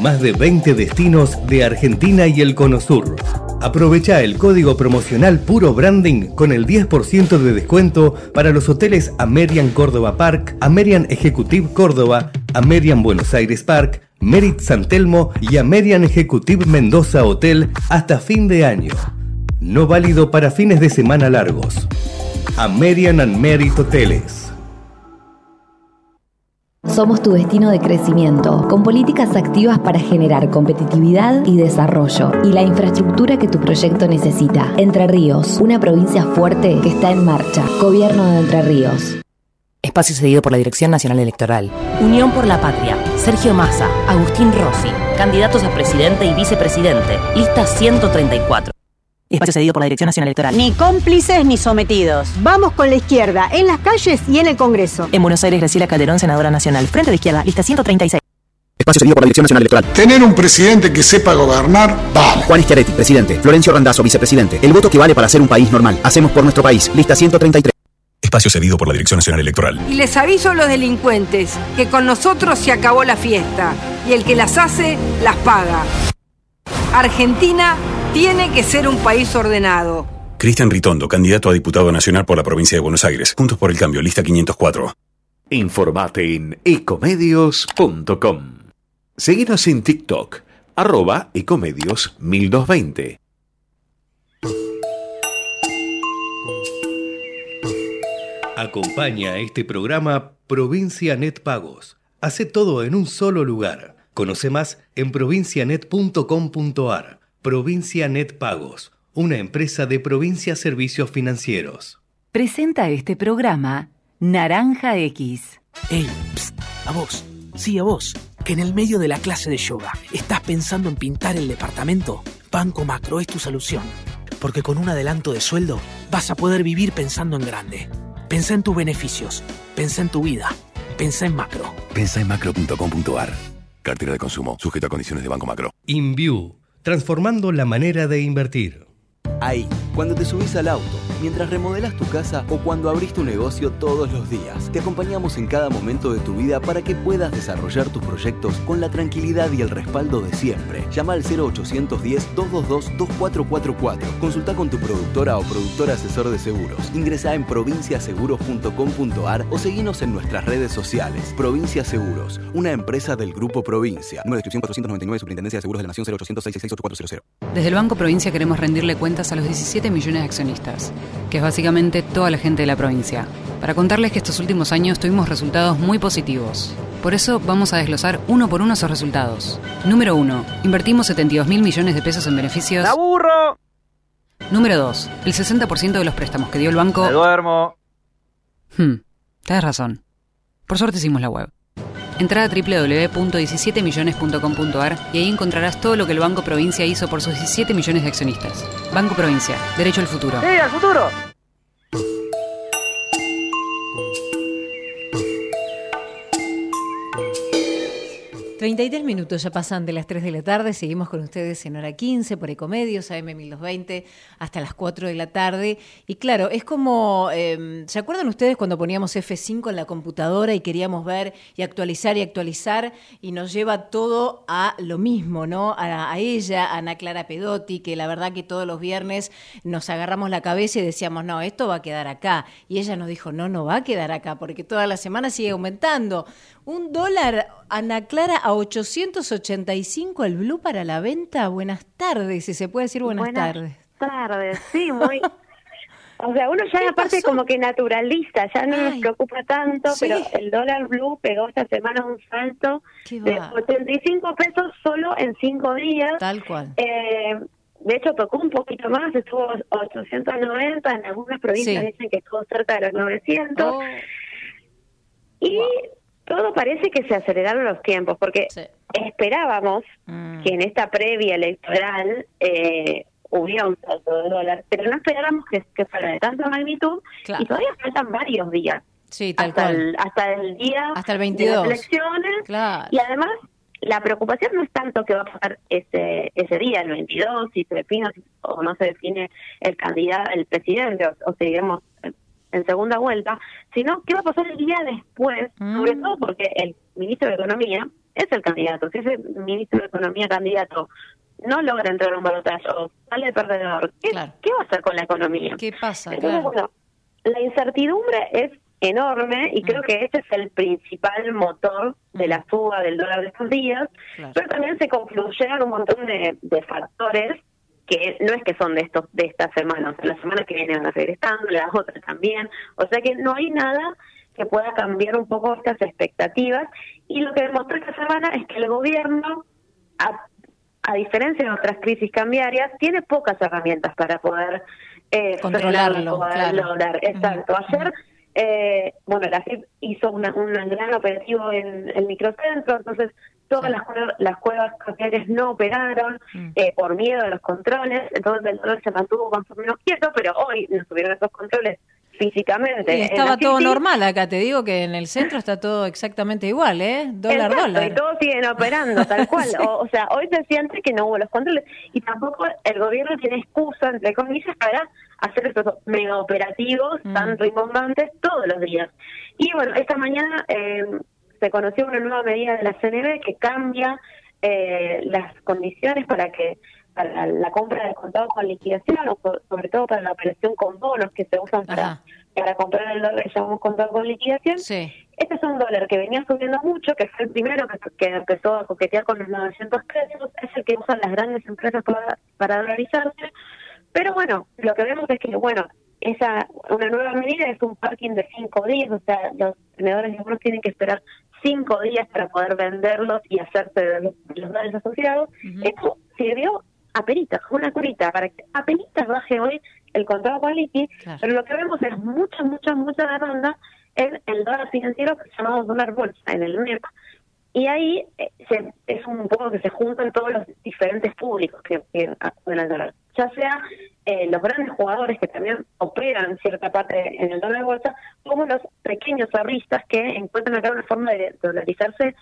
Más de 20 destinos de Argentina y el Cono Sur. Aprovecha el código promocional Puro Branding con el 10% de descuento para los hoteles Amerian Córdoba Park, Amerian Executive Córdoba, Amerian Buenos Aires Park, Merit San Telmo y Amerian Executive Mendoza Hotel hasta fin de año. No válido para fines de semana largos. Amerian and Merit Hoteles. Somos tu destino de crecimiento, con políticas activas para generar competitividad y desarrollo y la infraestructura que tu proyecto necesita. Entre Ríos, una provincia fuerte que está en marcha. Gobierno de Entre Ríos. Espacio cedido por la Dirección Nacional Electoral. Unión por la Patria. Sergio Massa, Agustín Rossi. Candidatos a presidente y vicepresidente. Lista 134. Espacio cedido por la Dirección Nacional Electoral. Ni cómplices ni sometidos. Vamos con la izquierda, en las calles y en el Congreso. En Buenos Aires, Graciela Calderón, senadora nacional. Frente de izquierda, lista 136. Espacio cedido por la Dirección Nacional Electoral. Tener un presidente que sepa gobernar, vale. Juan Schiaretti, presidente. Florencio Randazzo, vicepresidente. El voto que vale para ser un país normal. Hacemos por nuestro país. Lista 133. Espacio cedido por la Dirección Nacional Electoral. Y les aviso a los delincuentes que con nosotros se acabó la fiesta y el que las hace las paga. Argentina tiene que ser un país ordenado. Cristian Ritondo, candidato a diputado nacional por la provincia de Buenos Aires. Juntos por el cambio, lista 504. Informate en ecomedios.com. Seguinos en TikTok, arroba ecomedios 1220. Acompaña a este programa Provincia Net Pagos. Hace todo en un solo lugar. Conoce más en provincianet.com.ar. Provincia Net Pagos, una empresa de Provincia Servicios Financieros. Presenta este programa Naranja X. Ey, psst, a vos, sí, a vos, que en el medio de la clase de yoga estás pensando en pintar el departamento. Banco Macro es tu solución. Porque con un adelanto de sueldo vas a poder vivir pensando en grande. Pensá en tus beneficios, pensá en tu vida, pensá en macro. Pensá en macro.com.ar. Cartera de consumo, sujeto a condiciones de Banco Macro. InView, transformando la manera de invertir. Ahí, cuando te subís al auto, mientras remodelas tu casa o cuando abrís tu negocio todos los días, te acompañamos en cada momento de tu vida para que puedas desarrollar tus proyectos con la tranquilidad y el respaldo de siempre. Llama al 0810-222-2444. Consulta con tu productora o productor asesor de seguros. Ingresa en provinciaseguros.com.ar o seguinos en nuestras redes sociales. Provincia Seguros, una empresa del Grupo Provincia. Número de inscripción 499, Superintendencia de Seguros de la Nación 0800 666 Desde el Banco Provincia queremos rendirle cuentas a los 17 millones de accionistas, que es básicamente toda la gente de la provincia, para contarles que estos últimos años tuvimos resultados muy positivos. Por eso vamos a desglosar uno por uno esos resultados. Número 1. Invertimos 72 mil millones de pesos en beneficios. ¡La burro! Número 2. El 60% de los préstamos que dio el banco. ¡Me duermo! Hmm, tenés razón. Por suerte hicimos la web. Entra a www.17millones.com.ar y ahí encontrarás todo lo que el Banco Provincia hizo por sus 17 millones de accionistas. Banco Provincia, derecho al futuro. ¡Sí, al futuro! Treinta y tres minutos ya pasan de las 3 de la tarde, seguimos con ustedes en hora 15 por Ecomedios, AM 1220, hasta las 4 de la tarde. Y claro, es como, eh, ¿se acuerdan ustedes cuando poníamos F5 en la computadora y queríamos ver y actualizar y actualizar y nos lleva todo a lo mismo, ¿no? A, a ella, a Ana Clara Pedotti, que la verdad que todos los viernes nos agarramos la cabeza y decíamos, no, esto va a quedar acá. Y ella nos dijo, no, no va a quedar acá, porque toda la semana sigue aumentando. Un dólar, Ana Clara, a 885 el blue para la venta. Buenas tardes, si se puede decir buenas, Buenas tardes. tardes, sí, muy... O sea, uno ya aparte como que naturaliza, ya no nos preocupa tanto, sí. pero el dólar blue pegó esta semana un salto de va. 85 pesos solo en cinco días. Tal cual. Eh, de hecho, tocó un poquito más, estuvo 890, en algunas provincias Sí. dicen que estuvo cerca de los 900. Oh. Y todo parece que se aceleraron los tiempos, porque esperábamos Mm. que en esta previa electoral eh, hubiera un salto de dólar, pero no esperábamos que, que fuera de tanta magnitud Claro. y todavía faltan varios días. Sí, tal hasta cual. El, hasta el día Hasta el de 22. las elecciones. Claro. Y además, la preocupación no es tanto que va a pasar ese ese día, el 22, si se define o no se define el candidato, el presidente, o, o seguiremos en- en segunda vuelta, sino qué va a pasar el día después, sobre todo porque el ministro de Economía es el candidato. Si ese ministro de Economía candidato no logra entrar a un balotaje o sale perdedor, ¿qué, ¿qué va a hacer con la economía? ¿Qué pasa? Entonces, Claro. bueno, la incertidumbre es enorme y creo que ese es el principal motor de la suba del dólar de estos días, Claro. pero también se confluyeron un montón de, de factores que no es que son de estos de esta semana, o sea, la semana que viene van a seguir estando, las otras también, o sea que no hay nada que pueda cambiar un poco estas expectativas y lo que demostró esta semana es que el gobierno a, a diferencia de otras crisis cambiarias, tiene pocas herramientas para poder eh, Controlarlo, poder claro. lograr. Exacto. Ayer, eh, bueno, la FIP hizo una, un gran operativo en el microcentro, entonces todas las, cuevas- las cuevas cambiarias no operaron eh, por miedo a los controles, entonces el dólar se mantuvo más o menos quieto, pero hoy no tuvieron esos controles físicamente. Y estaba todo City. normal acá, te digo que en el centro está todo exactamente igual, ¿eh? Dólar, Exacto, dólar. Y todos siguen operando, tal cual. Sí. o, o sea, hoy se siente que no hubo los controles. Y tampoco el gobierno tiene excusa, entre comillas, para hacer estos mega operativos Mm. tan rimbombantes todos los días. Y bueno, esta mañana eh, se conoció una nueva medida de la CNB que cambia eh, las condiciones para que para la compra de contado con liquidación o so- sobre todo para la operación con bonos que se usan para, para comprar el dólar que llamamos contado con liquidación. Este es un dólar que venía subiendo mucho, que fue el primero que, que empezó a coquetear con los 900 pesos, es el que usan las grandes empresas para, para dolarizarse. Pero bueno, lo que vemos es que, bueno, esa una nueva medida es un parking de cinco días, o sea, los tenedores de bonos tienen que esperar cinco días para poder venderlos y hacerse de los, dólares asociados. Esto sirvió a peritas, una curita, para que a peritas baje hoy el contado con liqui, pero lo que vemos es mucha, mucha, mucha demanda en el dólar financiero que se llama dólar bolsa, en el MEP. Y ahí eh, se- es un poco que se juntan todos los diferentes públicos que, que acuden al dólar. Ya sea eh, los grandes jugadores que también operan cierta parte en el dólar bolsa, como los pequeños ahorristas que encuentran acá una forma de dolarizarse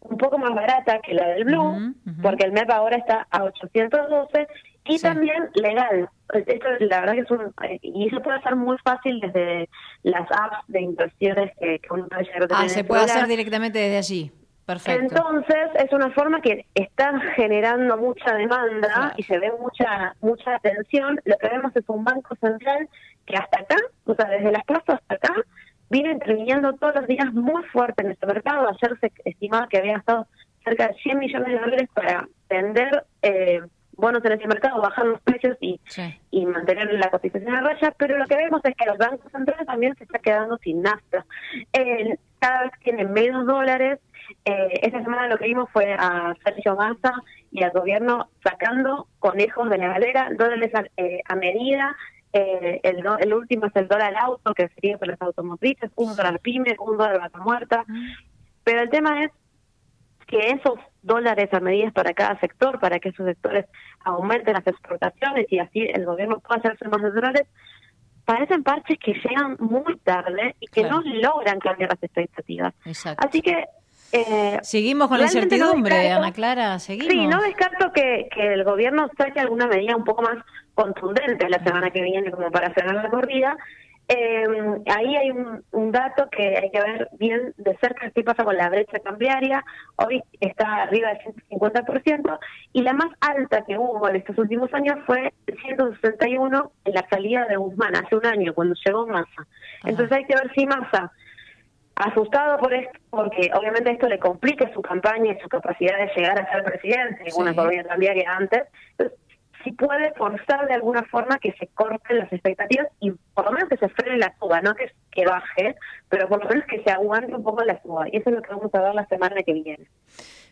un poco más barata que la del Blue, porque el MEP ahora está a 812 y también legal. Esto, la verdad que es un, eh, y eso puede ser muy fácil desde las apps de inversiones que, que uno puede llegar a tener Ah, se el puede celular. hacer directamente desde allí. Perfecto. Entonces, es una forma que está generando mucha demanda y se ve mucha mucha atención. Lo que vemos es un banco central que hasta acá, o sea, desde las plazas hasta acá, viene interviniendo todos los días muy fuerte en este mercado. Ayer se estimaba que había gastado cerca de 100 millones de dólares para vender eh, bonos en ese mercado, bajar los precios y, y mantener la cotización a raya, pero lo que vemos es que los bancos centrales también se está quedando sin nafta. Eh, cada vez tienen menos dólares. Eh, esta semana lo que vimos fue a Sergio Massa y al gobierno sacando conejos de la galera, dólares a, eh, a medida. Eh, el, do- el último es el dólar auto, que sería para las automotrices, un dólar pyme, un dólar vaca muerta. Pero el tema es que esos dólares a medidas para cada sector, para que esos sectores aumenten las exportaciones y así el gobierno pueda hacerse más de dólares, parecen parches que llegan muy tarde y que no logran cambiar las expectativas. Así que... Eh, Seguimos con la no incertidumbre, descarto- Ana Clara, seguimos. Sí, no descarto que, que el gobierno saque alguna medida un poco más contundente la semana que viene como para frenar la corrida. Eh, ahí hay un, un dato que hay que ver bien de cerca qué pasa con la brecha cambiaria. Hoy está arriba del 150% y la más alta que hubo en estos últimos años fue el 161 en la salida de Guzmán hace un año cuando llegó Massa. Entonces hay que ver si Massa asustado por esto, porque obviamente esto le complica su campaña y su capacidad de llegar a ser presidente en una economía cambiaria antes. Entonces, si puede forzar de alguna forma que se corten las expectativas y por lo menos que se frene la suba, no que, que baje, pero por lo menos que se aguante un poco la suba. Y eso es lo que vamos a ver la semana que viene.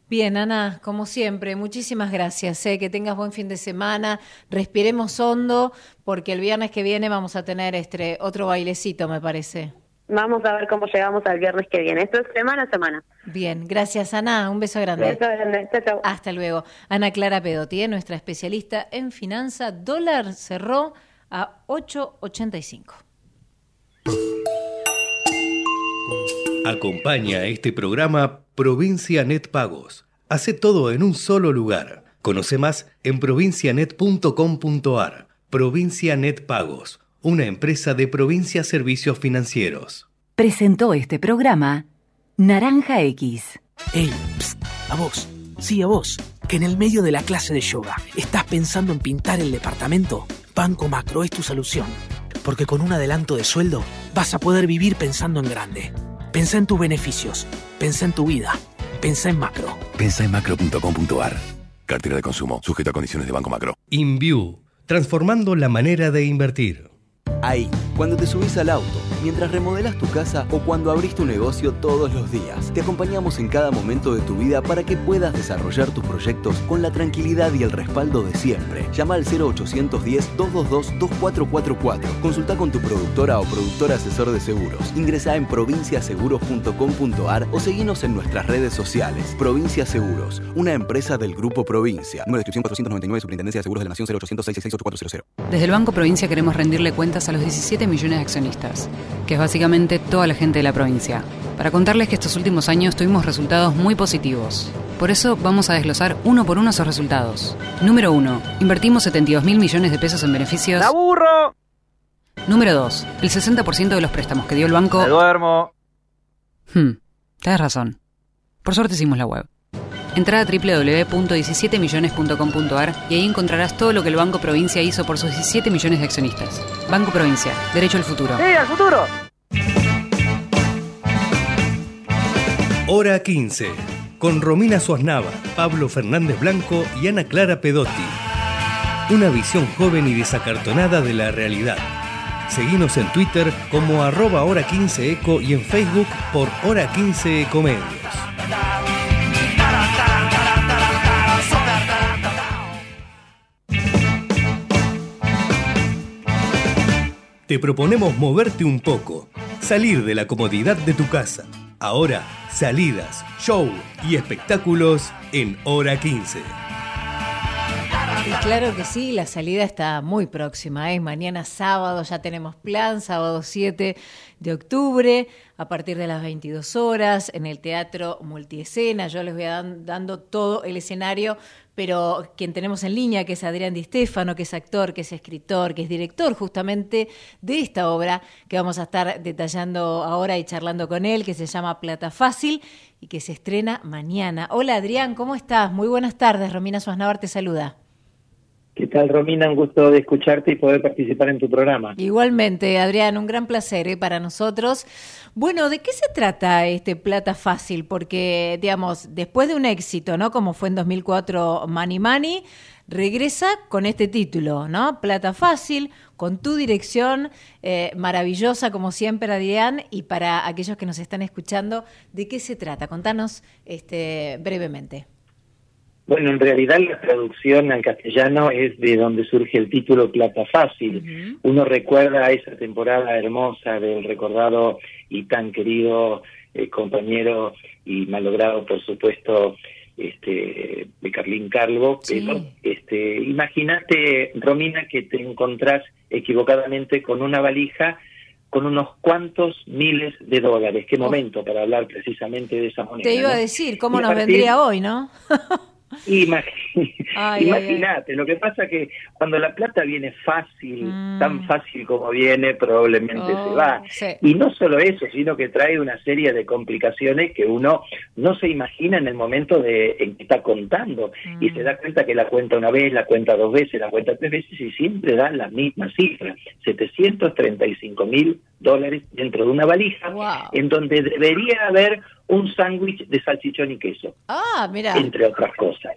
Bien, Ana, como siempre, muchísimas gracias. eh, que tengas buen fin de semana. Respiremos hondo, porque el viernes que viene vamos a tener este otro bailecito, me parece. Vamos a ver cómo llegamos al viernes que viene. Esto es semana a semana. Bien, gracias, Ana. Un beso grande. Beso grande. Chao, chao. Hasta luego. Ana Clara Pedotti, eh, nuestra especialista en finanza. Dólar cerró a 8.85. Acompaña a este programa Provincia Net Pagos. Hace todo en un solo lugar. Conoce más en provincianet.com.ar. Provincia Net Pagos, una empresa de Provincia Servicios Financieros. Presentó este programa Naranja X. Ey, psst, a vos, sí, a vos, que en el medio de la clase de yoga estás pensando en pintar el departamento. Banco Macro es tu solución. Porque con un adelanto de sueldo vas a poder vivir pensando en grande. Pensá en tus beneficios, pensá en tu vida, pensá en macro. Pensa en macro.com.ar. Cartera de consumo, sujeto a condiciones de Banco Macro. InView, transformando la manera de invertir. Ahí, cuando te subís al auto, mientras remodelas tu casa o cuando abrís tu negocio todos los días, te acompañamos en cada momento de tu vida para que puedas desarrollar tus proyectos con la tranquilidad y el respaldo de siempre. Llama al 0810-222-2444. Consulta con tu productora o productor asesor de seguros. Ingresa en provinciaseguros.com.ar o seguinos en nuestras redes sociales. Provincia Seguros, una empresa del Grupo Provincia. Número de inscripción 499, Superintendencia de Seguros de la Nación 0800 666 8400. Desde el Banco Provincia queremos rendirle cuentas a los 17 millones de accionistas, que es básicamente toda la gente de la provincia, para contarles que estos últimos años tuvimos resultados muy positivos. Por eso vamos a desglosar uno por uno esos resultados. Número 1. Invertimos 72 mil millones de pesos en beneficios. ¡Aburro! Número 2. El 60% de los préstamos que dio el banco. Me duermo. Hmm, tienes razón. Por suerte hicimos la web. Entra a www.17millones.com.ar y ahí encontrarás todo lo que el Banco Provincia hizo por sus 17 millones de accionistas. Banco Provincia, derecho al futuro. ¡Sí, al futuro! Hora 15, con Romina Suaznava, Pablo Fernández Blanco y Ana Clara Pedotti. Una visión joven y desacartonada de la realidad. Seguimos en Twitter como arroba hora 15 eco y en Facebook por hora 15 ecomedios. Te proponemos moverte un poco, salir de la comodidad de tu casa. Ahora, salidas, show y espectáculos en hora 15. Claro que sí, la salida está muy próxima. ¿eh? Mañana sábado ya tenemos plan, sábado 7 de octubre, a partir de las 22 horas, en el Teatro Multiescena. Yo les voy a dan- dando todo el escenario, pero quien tenemos en línea, que es Adrián Di Stefano, que es actor, que es escritor, que es director justamente de esta obra que vamos a estar detallando ahora y charlando con él, que se llama Plata Fácil y que se estrena mañana. Hola Adrián, ¿cómo estás? Muy buenas tardes. Romina Suaznavar te saluda. ¿Qué tal, Romina? Un gusto de escucharte y poder participar en tu programa. Igualmente, Adrián, un gran placer ¿eh? para nosotros. Bueno, ¿de qué se trata este Plata Fácil? Porque, digamos, después de un éxito, ¿no? Como fue en 2004 Money Money, regresa con este título, ¿no? Plata Fácil, con tu dirección eh, maravillosa, como siempre, Adrián. Y para aquellos que nos están escuchando, ¿de qué se trata? Contanos este, brevemente. Bueno, en realidad la traducción al castellano es de donde surge el título Plata Fácil. Uno recuerda esa temporada hermosa del recordado y tan querido eh, compañero y malogrado, por supuesto, este, de Carlín Calvo, pero este, imagínate, Romina, que te encontrás equivocadamente con una valija con unos cuantos miles de dólares. Qué momento para hablar precisamente de esa moneda. Te iba ¿no? a decir, ¿cómo a nos partir- vendría hoy, no? Imagi- Ay, ay, Imagínate, lo que pasa que cuando la plata viene fácil, Mm. tan fácil como viene, probablemente Oh, se va. sí. Y no solo eso, sino que trae una serie de complicaciones que uno no se imagina en el momento de en que está contando y Mm. se da cuenta que la cuenta una vez, la cuenta dos veces, la cuenta tres veces y siempre da la misma cifra, 735 mil dólares dentro de una valija, Wow. en donde debería haber un sándwich de salchichón y queso Ah, mira. entre otras cosas.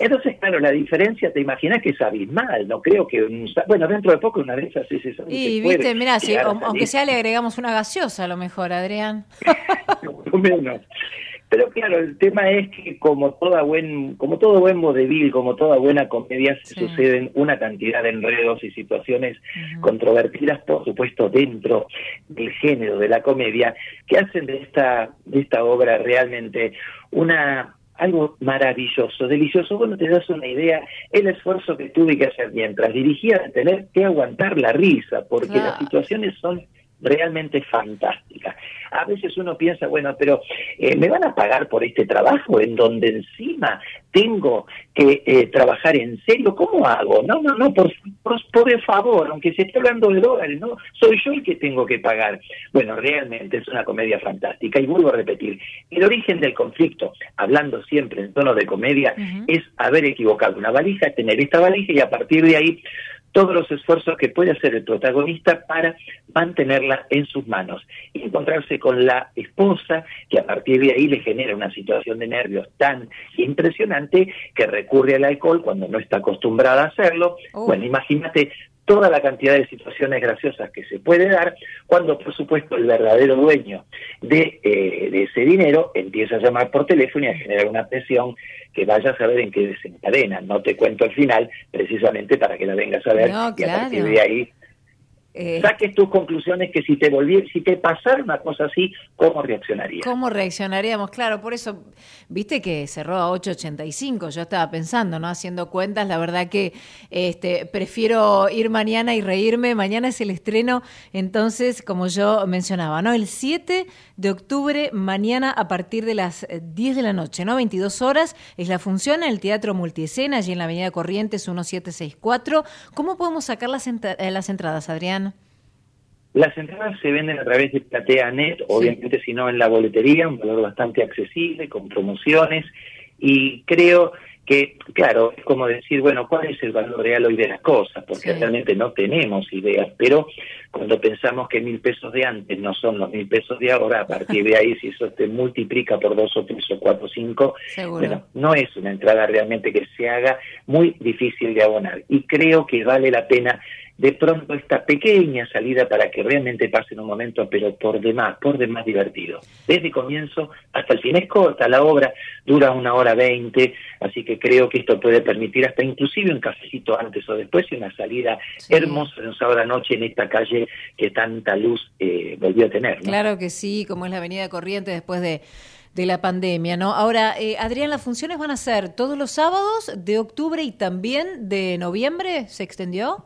Entonces, claro, la diferencia, te imaginas que es abismal, no creo que, un bueno, dentro de poco una de esas es eso. Y viste, mira, si, aunque sea le agregamos una gaseosa a lo mejor, Adrián. menos. Pero claro, el tema es que como toda buen, como todo buen vodevil, como toda buena comedia, se suceden una cantidad de enredos y situaciones controvertidas, por supuesto, dentro del género de la comedia, que hacen de esta, de esta obra realmente una algo maravilloso, delicioso. Bueno, te das una idea, el esfuerzo que tuve que hacer mientras dirigía, tener que aguantar la risa, porque las situaciones son realmente fantásticas. A veces uno piensa, bueno, pero eh, ¿me van a pagar por este trabajo en donde encima tengo que eh, trabajar en serio? ¿Cómo hago? No, no, no, por, por, por favor, aunque se esté hablando de dólares, no, soy yo el que tengo que pagar. Bueno, realmente es una comedia fantástica y vuelvo a repetir, el origen del conflicto, hablando siempre en tono de comedia, es haber equivocado una valija, tener esta valija y a partir de ahí todos los esfuerzos que puede hacer el protagonista para mantenerla en sus manos y encontrarse con la esposa que a partir de ahí le genera una situación de nervios tan impresionante que recurre al alcohol cuando no está acostumbrada a hacerlo. Bueno, imagínate toda la cantidad de situaciones graciosas que se puede dar cuando, por supuesto, el verdadero dueño de, eh, de ese dinero empieza a llamar por teléfono y a generar una presión que vaya a saber en qué desencadena. No te cuento el final, precisamente para que la vengas a ver No, y a partir claro. de ahí Eh, saques tus conclusiones que si te volviera, si te pasara una cosa así, ¿cómo reaccionarías? ¿Cómo reaccionaríamos? Claro, por eso, viste que cerró a 8.85, yo estaba pensando, ¿no? Haciendo cuentas, la verdad que este, prefiero ir mañana y reírme, mañana es el estreno, entonces, como yo mencionaba, ¿no? El 7 de octubre, mañana a partir de las 10 de la noche, ¿no? 22 horas, es la función en el Teatro Multiescena, allí en la Avenida Corrientes 1764. ¿Cómo podemos sacar las, eh, las entradas, Adrián? Las entradas se venden a través de PlateaNet, obviamente si no en la boletería, un valor bastante accesible, con promociones, y creo que, claro, es como decir, bueno, ¿cuál es el valor real hoy de las cosas? Porque realmente no tenemos ideas, pero cuando pensamos que mil pesos de antes no son los mil pesos de ahora, a partir de ahí, si eso te multiplica por dos o tres o cuatro o cinco, bueno, no es una entrada realmente que se haga muy difícil de abonar. Y creo que vale la pena de pronto esta pequeña salida para que realmente pasen un momento, pero por demás, por demás divertido. Desde comienzo hasta el fin es corta la obra, dura una hora veinte, así que creo que esto puede permitir hasta inclusive un cafecito antes o después y una salida hermosa de un sábado noche en esta calle que tanta luz eh, volvió a tener. Claro que sí, como es la Avenida Corriente después de de la pandemia, ¿no? Ahora, eh, Adrián, las funciones van a ser todos los sábados de octubre y también de noviembre, ¿se extendió?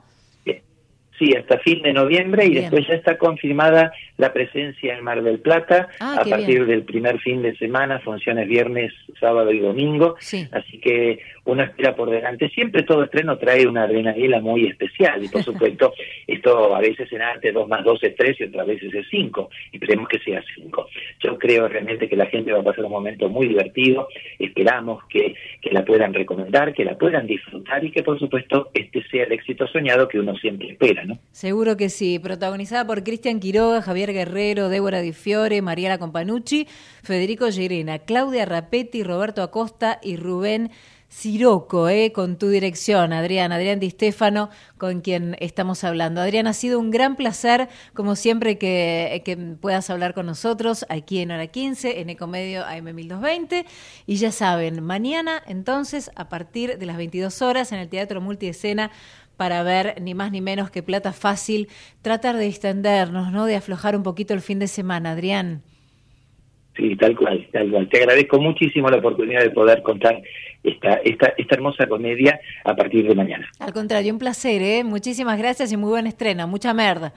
Sí, hasta fin de noviembre y después ya está confirmada la presencia en Mar del Plata Ah, a partir bien. del primer fin de semana, funciones viernes, sábado y domingo. Así que una espera por delante. Siempre todo estreno trae una adrenalina muy especial y por supuesto esto a veces en arte 2 más 2 es 3 y otras veces es 5 y esperemos que sea 5. Yo creo realmente que la gente va a pasar un momento muy divertido. Esperamos que, que la puedan recomendar, que la puedan disfrutar y que por supuesto este sea el éxito soñado que uno siempre espera, Seguro que sí, protagonizada por Cristian Quiroga, Javier Guerrero, Débora Di Fiore, Mariana Companucci, Federico Llerena, Claudia Rapetti, Roberto Acosta y Rubén Siroco, eh, con tu dirección, Adrián, Adrián Di Stefano, con quien estamos hablando. Adrián, ha sido un gran placer, como siempre, que, que puedas hablar con nosotros aquí en Hora 15, en Ecomedio AM1220. Y ya saben, mañana, entonces, a partir de las 22 horas, en el Teatro Multiescena, para ver ni más ni menos que Plata Fácil, tratar de extendernos, ¿no? De aflojar un poquito el fin de semana, Adrián. Sí, tal cual, tal cual. Te agradezco muchísimo la oportunidad de poder contar esta, esta, esta hermosa comedia a partir de mañana. Al contrario, un placer, ¿eh? Muchísimas gracias y muy buen estreno. Mucha merda.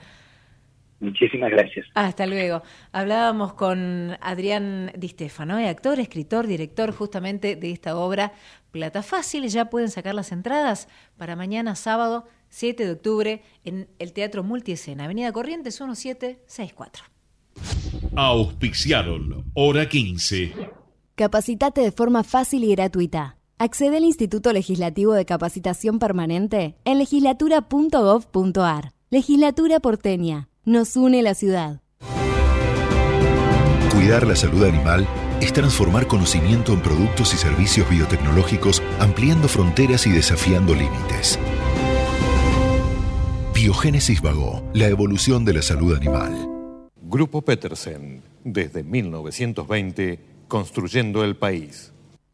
Muchísimas gracias. Hasta luego. Hablábamos con Adrián Di Stefano, ¿eh? actor, escritor, director justamente de esta obra Plata Fácil. Ya pueden sacar las entradas para mañana sábado 7 de octubre en el Teatro Multiescena, Avenida Corrientes 1764. Auspiciaron Hora 15. Capacitate de forma fácil y gratuita. Accede al Instituto Legislativo de Capacitación Permanente en legislatura.gov.ar. Legislatura porteña. Nos une la ciudad. Cuidar la salud animal es transformar conocimiento en productos y servicios biotecnológicos, ampliando fronteras y desafiando límites. Biogénesis Vago, la evolución de la salud animal. Grupo Petersen, desde 1920, construyendo el país.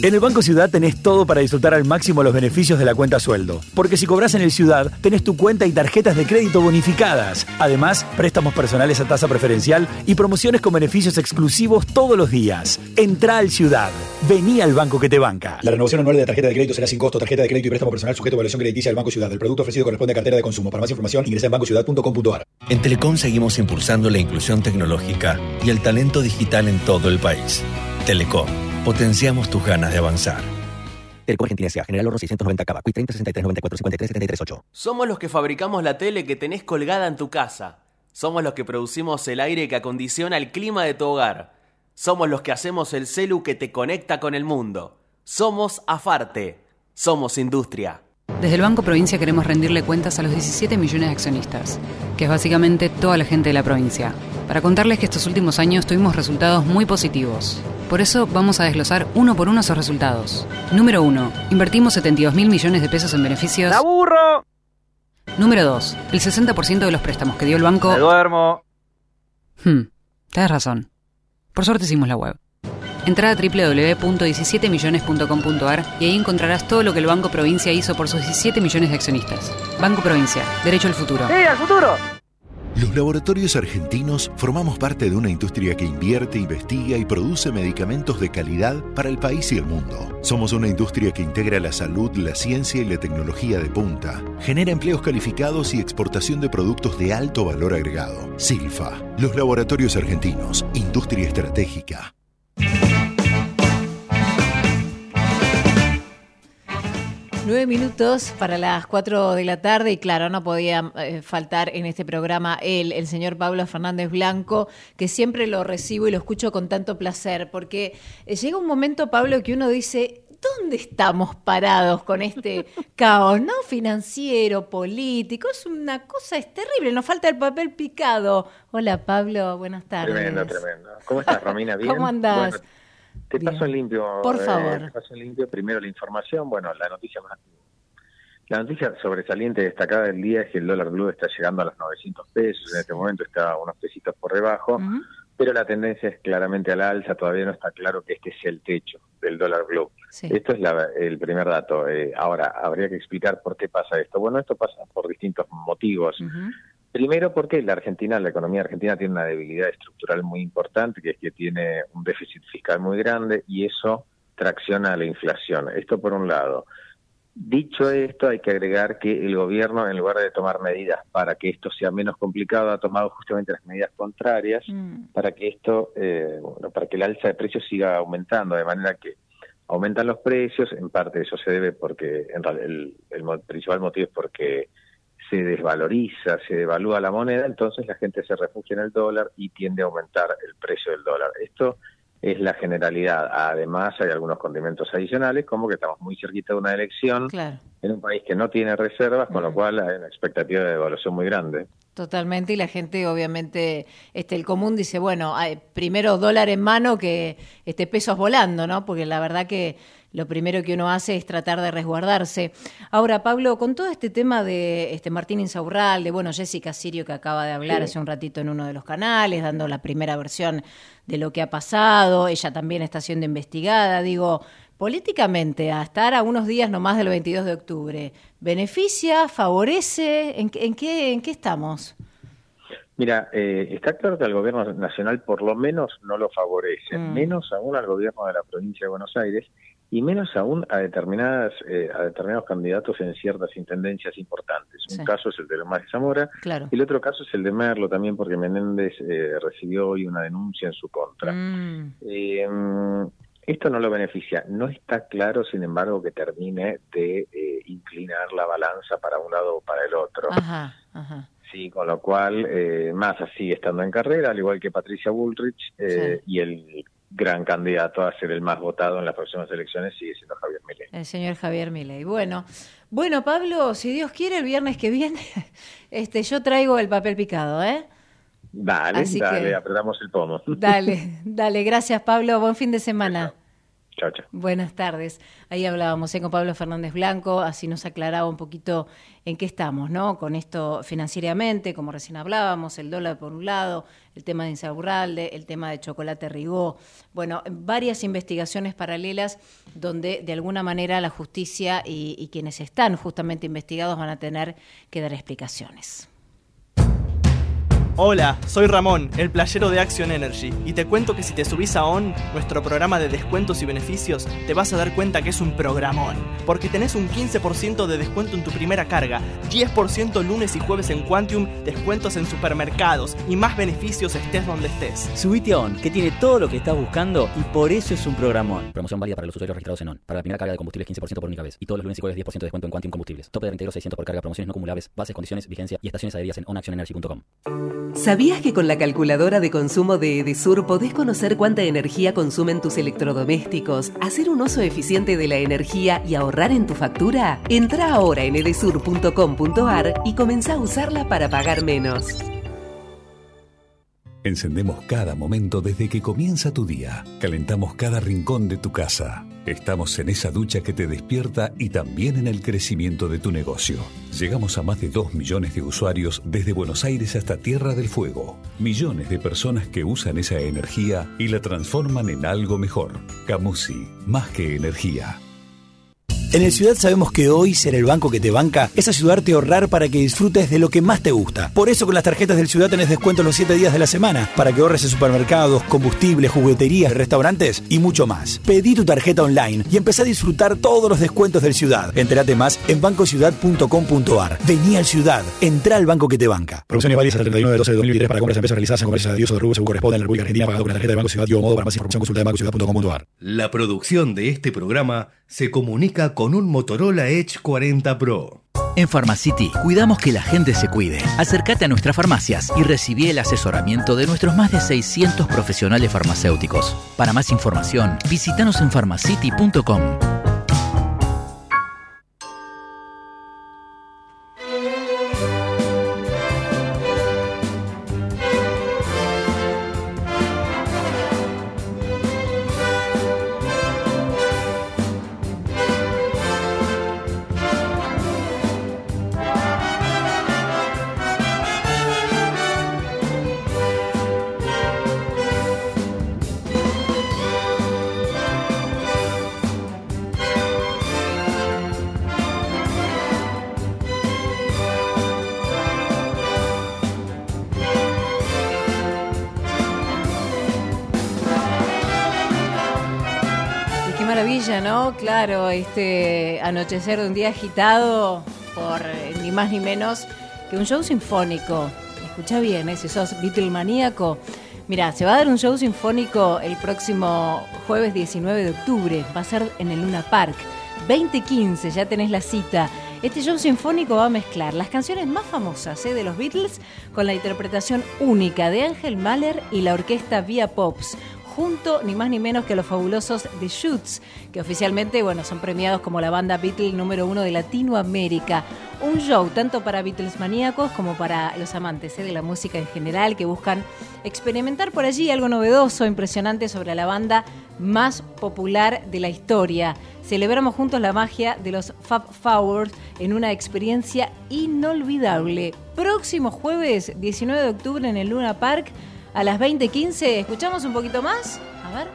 En el Banco Ciudad tenés todo para disfrutar al máximo los beneficios de la cuenta sueldo. Porque si cobras en el Ciudad, tenés tu cuenta y tarjetas de crédito bonificadas. Además, préstamos personales a tasa preferencial y promociones con beneficios exclusivos todos los días. Entra al Ciudad. Vení al banco que te banca. La renovación anual de la tarjeta de crédito será sin costo. Tarjeta de crédito y préstamo personal sujeto a evaluación crediticia del Banco Ciudad. El producto ofrecido corresponde a cartera de consumo. Para más información, ingresa en bancociudad.com.ar. En Telecom seguimos impulsando la inclusión tecnológica y el talento digital en todo el país. Telecom, potenciamos tus ganas de avanzar. Telecom Argentina S.A. General Oro 690 Cava. Quick 30 63 94 53 73 8. Somos los que fabricamos la tele que tenés colgada en tu casa. Somos los que producimos el aire que acondiciona el clima de tu hogar. Somos los que hacemos el celu que te conecta con el mundo. Somos Afarte. Somos industria. Desde el Banco Provincia queremos rendirle cuentas a los 17 millones de accionistas, que es básicamente toda la gente de la provincia, para contarles que estos últimos años tuvimos resultados muy positivos. Por eso vamos a desglosar uno por uno esos resultados. Número 1. Invertimos 72 mil millones de pesos en beneficios. ¡Aburro! Número 2. El 60% de los préstamos que dio el banco. Me duermo. Hmm, tienes razón. Por suerte hicimos la web. Entra a www.17millones.com.ar y ahí encontrarás todo lo que el Banco Provincia hizo por sus 17 millones de accionistas. Banco Provincia, derecho al futuro. ¡Sí, al futuro! Los laboratorios argentinos formamos parte de una industria que invierte, investiga y produce medicamentos de calidad para el país y el mundo. Somos una industria que integra la salud, la ciencia y la tecnología de punta. Genera empleos calificados y exportación de productos de alto valor agregado. Silfa, los laboratorios argentinos, industria estratégica. Nueve minutos para las cuatro de la tarde y claro, no podía eh, faltar en este programa él, el señor Pablo Fernández Blanco, que siempre lo recibo y lo escucho con tanto placer, porque eh, llega un momento, Pablo, que uno dice, ¿dónde estamos parados con este caos, no financiero, político? Es una cosa, es terrible, nos falta el papel picado. Hola Pablo, buenas tardes. Tremendo, tremendo. ¿Cómo estás, Romina? ¿Bien? ¿Cómo andás? Bueno, te paso en limpio. Por eh, favor. te paso en limpio primero la información. Bueno, la noticia más. La noticia sobresaliente destacada del día es que el dólar blue está llegando a los 900 pesos. En este momento está unos pesitos por debajo. Pero la tendencia es claramente a la alza. Todavía no está claro que este sea el techo del dólar blue. Esto es la- el primer dato. Eh, ahora, habría que explicar por qué pasa esto. Bueno, esto pasa por distintos motivos. Primero porque la Argentina, la economía argentina tiene una debilidad estructural muy importante, que es que tiene un déficit fiscal muy grande y eso tracciona a la inflación. Esto por un lado. Dicho esto, hay que agregar que el gobierno, en lugar de tomar medidas para que esto sea menos complicado, ha tomado justamente las medidas contrarias para que esto, eh, bueno, para que el alza de precios siga aumentando, de manera que aumentan los precios. En parte eso se debe porque, en realidad, el, el mo- principal motivo es porque se desvaloriza, se devalúa la moneda, entonces la gente se refugia en el dólar y tiende a aumentar el precio del dólar. Esto es la generalidad. Además, hay algunos condimentos adicionales, como que estamos muy cerquita de una elección Claro. en un país que no tiene reservas, con lo cual hay una expectativa de devaluación muy grande. Totalmente, y la gente obviamente, este, el común dice, bueno, primero dólar en mano que este pesos volando, ¿no? Porque la verdad que lo primero que uno hace es tratar de resguardarse. Ahora, Pablo, con todo este tema de este Martín Insaurral, de bueno, Jessica Sirio que acaba de hablar Sí. hace un ratito en uno de los canales, dando la primera versión de lo que ha pasado, ella también está siendo investigada, digo, políticamente, a estar a unos días nomás del 22 de octubre, ¿beneficia, favorece? ¿En, qué- en, qué, ¿En qué estamos? Mira, eh, está claro que al gobierno nacional por lo menos no lo favorece, Mm. menos aún al gobierno de la provincia de Buenos Aires y menos aún a determinadas eh, a determinados candidatos en ciertas intendencias importantes. Sí. Un caso es el de Lomar de Zamora Claro. y el otro caso es el de Merlo también porque Menéndez eh, recibió hoy una denuncia en su contra. Mm. Eh, esto no lo beneficia. No está claro, sin embargo, que termine de eh, inclinar la balanza para un lado o para el otro. Ajá, ajá. Sí, con lo cual eh, Massa sigue estando en carrera, al igual que Patricia Bullrich, eh, y el gran candidato a ser el más votado en las próximas elecciones sigue siendo Javier Milei. El señor Javier Milei. Bueno, bueno, Pablo, si Dios quiere, el viernes que viene, este, yo traigo el papel picado, ¿eh? Dale, Así dale, que- apretamos el pomo. Dale, dale, gracias, Pablo. Buen fin de semana. Chao. Buenas tardes. Ahí hablábamos ¿eh? con Pablo Fernández Blanco, así nos aclaraba un poquito en qué estamos, ¿no? Con esto financieramente, como recién hablábamos, el dólar por un lado, el tema de Insaurralde, el tema de Chocolate Rigó, bueno, varias investigaciones paralelas donde de alguna manera la justicia y quienes están justamente investigados van a tener que dar explicaciones. Hola, soy Ramón, el playero de Action Energy, y te cuento que si te subís a ON, nuestro programa de descuentos y beneficios, te vas a dar cuenta que es un programón, porque tenés un 15% de descuento en tu primera carga, 10% lunes y jueves en Quantium, descuentos en supermercados y más beneficios estés donde estés. Subite a ON, que tiene todo lo que estás buscando y por eso es un programón. Promoción válida para los usuarios registrados en ON. Para la primera carga de combustible 15% por única vez. Y todos los lunes y jueves 10% de descuento en Quantum Combustibles. Tope de reintegro 600 por carga, promociones no acumulables, bases, condiciones, vigencia y estaciones adheridas en onactionenergy.com. ¿Sabías que con la calculadora de consumo de Edesur podés conocer cuánta energía consumen tus electrodomésticos, hacer un uso eficiente de la energía y ahorrar en tu factura? Entra ahora en edesur.com.ar y comenzá a usarla para pagar menos. Encendemos cada momento desde que comienza tu día. Calentamos cada rincón de tu casa. Estamos en esa ducha que te despierta y también en el crecimiento de tu negocio. Llegamos a más de 2 millones de usuarios desde Buenos Aires hasta Tierra del Fuego. Millones de personas que usan esa energía y la transforman en algo mejor. Camusi, más que energía. En el Ciudad sabemos que hoy ser el banco que te banca es ayudarte a ahorrar para que disfrutes de lo que más te gusta. Por eso con las tarjetas del Ciudad tenés descuentos los 7 días de la semana para que ahorres en supermercados, combustibles, jugueterías, restaurantes y mucho más. Pedí tu tarjeta online y empezá a disfrutar todos los descuentos del Ciudad. Entérate más en bancociudad.com.ar. Vení al Ciudad, entra al banco que te banca. Promociones válidas hasta el 31 de 12 de 2023 para compras en empresas realizadas en comercios de Dios o de rubro según corresponde en la República Argentina pagado con la tarjeta de Banco Ciudad y o modo para más información consulta de bancociudad.com.ar. La producción de este programa se comunica con un Motorola Edge 40 Pro. En Pharmacity cuidamos que la gente se cuide. Acércate a nuestras farmacias y recibí el asesoramiento de nuestros más de 600 profesionales farmacéuticos. Para más información, visítanos en pharmacity.com. este anochecer de un día agitado por eh, ni más ni menos que un show sinfónico. Escucha bien, ¿eh? si sos Beatlemaníaco. Mira, se va a dar un show sinfónico el próximo jueves 19 de octubre. Va a ser en el Luna Park. 2015, ya tenés la cita. Este show sinfónico va a mezclar las canciones más famosas ¿eh? de los Beatles con la interpretación única de Ángel Mahler y la orquesta Via Pops junto ni más ni menos que los fabulosos The Shoots, que oficialmente bueno, son premiados como la banda Beatle número uno de Latinoamérica. Un show tanto para Beatles maníacos como para los amantes ¿eh? de la música en general que buscan experimentar por allí algo novedoso, impresionante sobre la banda más popular de la historia. Celebramos juntos la magia de los Fab Fours en una experiencia inolvidable. Próximo jueves 19 de octubre en el Luna Park a las 20:15. ¿Escuchamos un poquito más? A ver.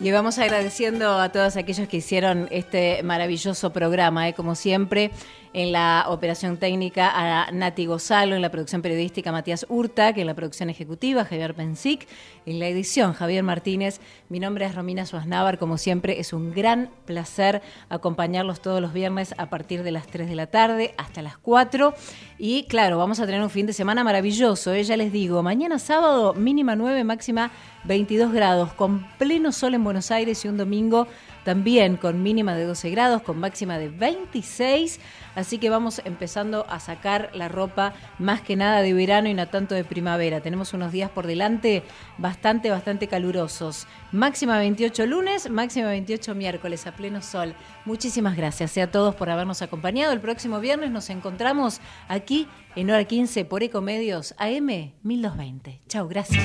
Le vamos agradeciendo a todos aquellos que hicieron este maravilloso programa, ¿eh? como siempre, en la operación técnica a Nati Gozalo, en la producción periodística Matías Urta, que en la producción ejecutiva Javier Pensic, en la edición Javier Martínez. Mi nombre es Romina Suaznavar, como siempre es un gran placer acompañarlos todos los viernes a partir de las 3 de la tarde hasta las 4. Y claro, vamos a tener un fin de semana maravilloso, ¿eh? ya les digo, mañana sábado mínima 9, máxima 22 grados, con pleno sol en Buenos Aires y un domingo también con mínima de 12 grados, con máxima de 26. Así que vamos empezando a sacar la ropa más que nada de verano y no tanto de primavera. Tenemos unos días por delante bastante, bastante calurosos. Máxima 28 lunes, máxima 28 miércoles a pleno sol. Muchísimas gracias a todos por habernos acompañado. El próximo viernes nos encontramos aquí en hora 15 por Ecomedios AM 1220. Chau, gracias.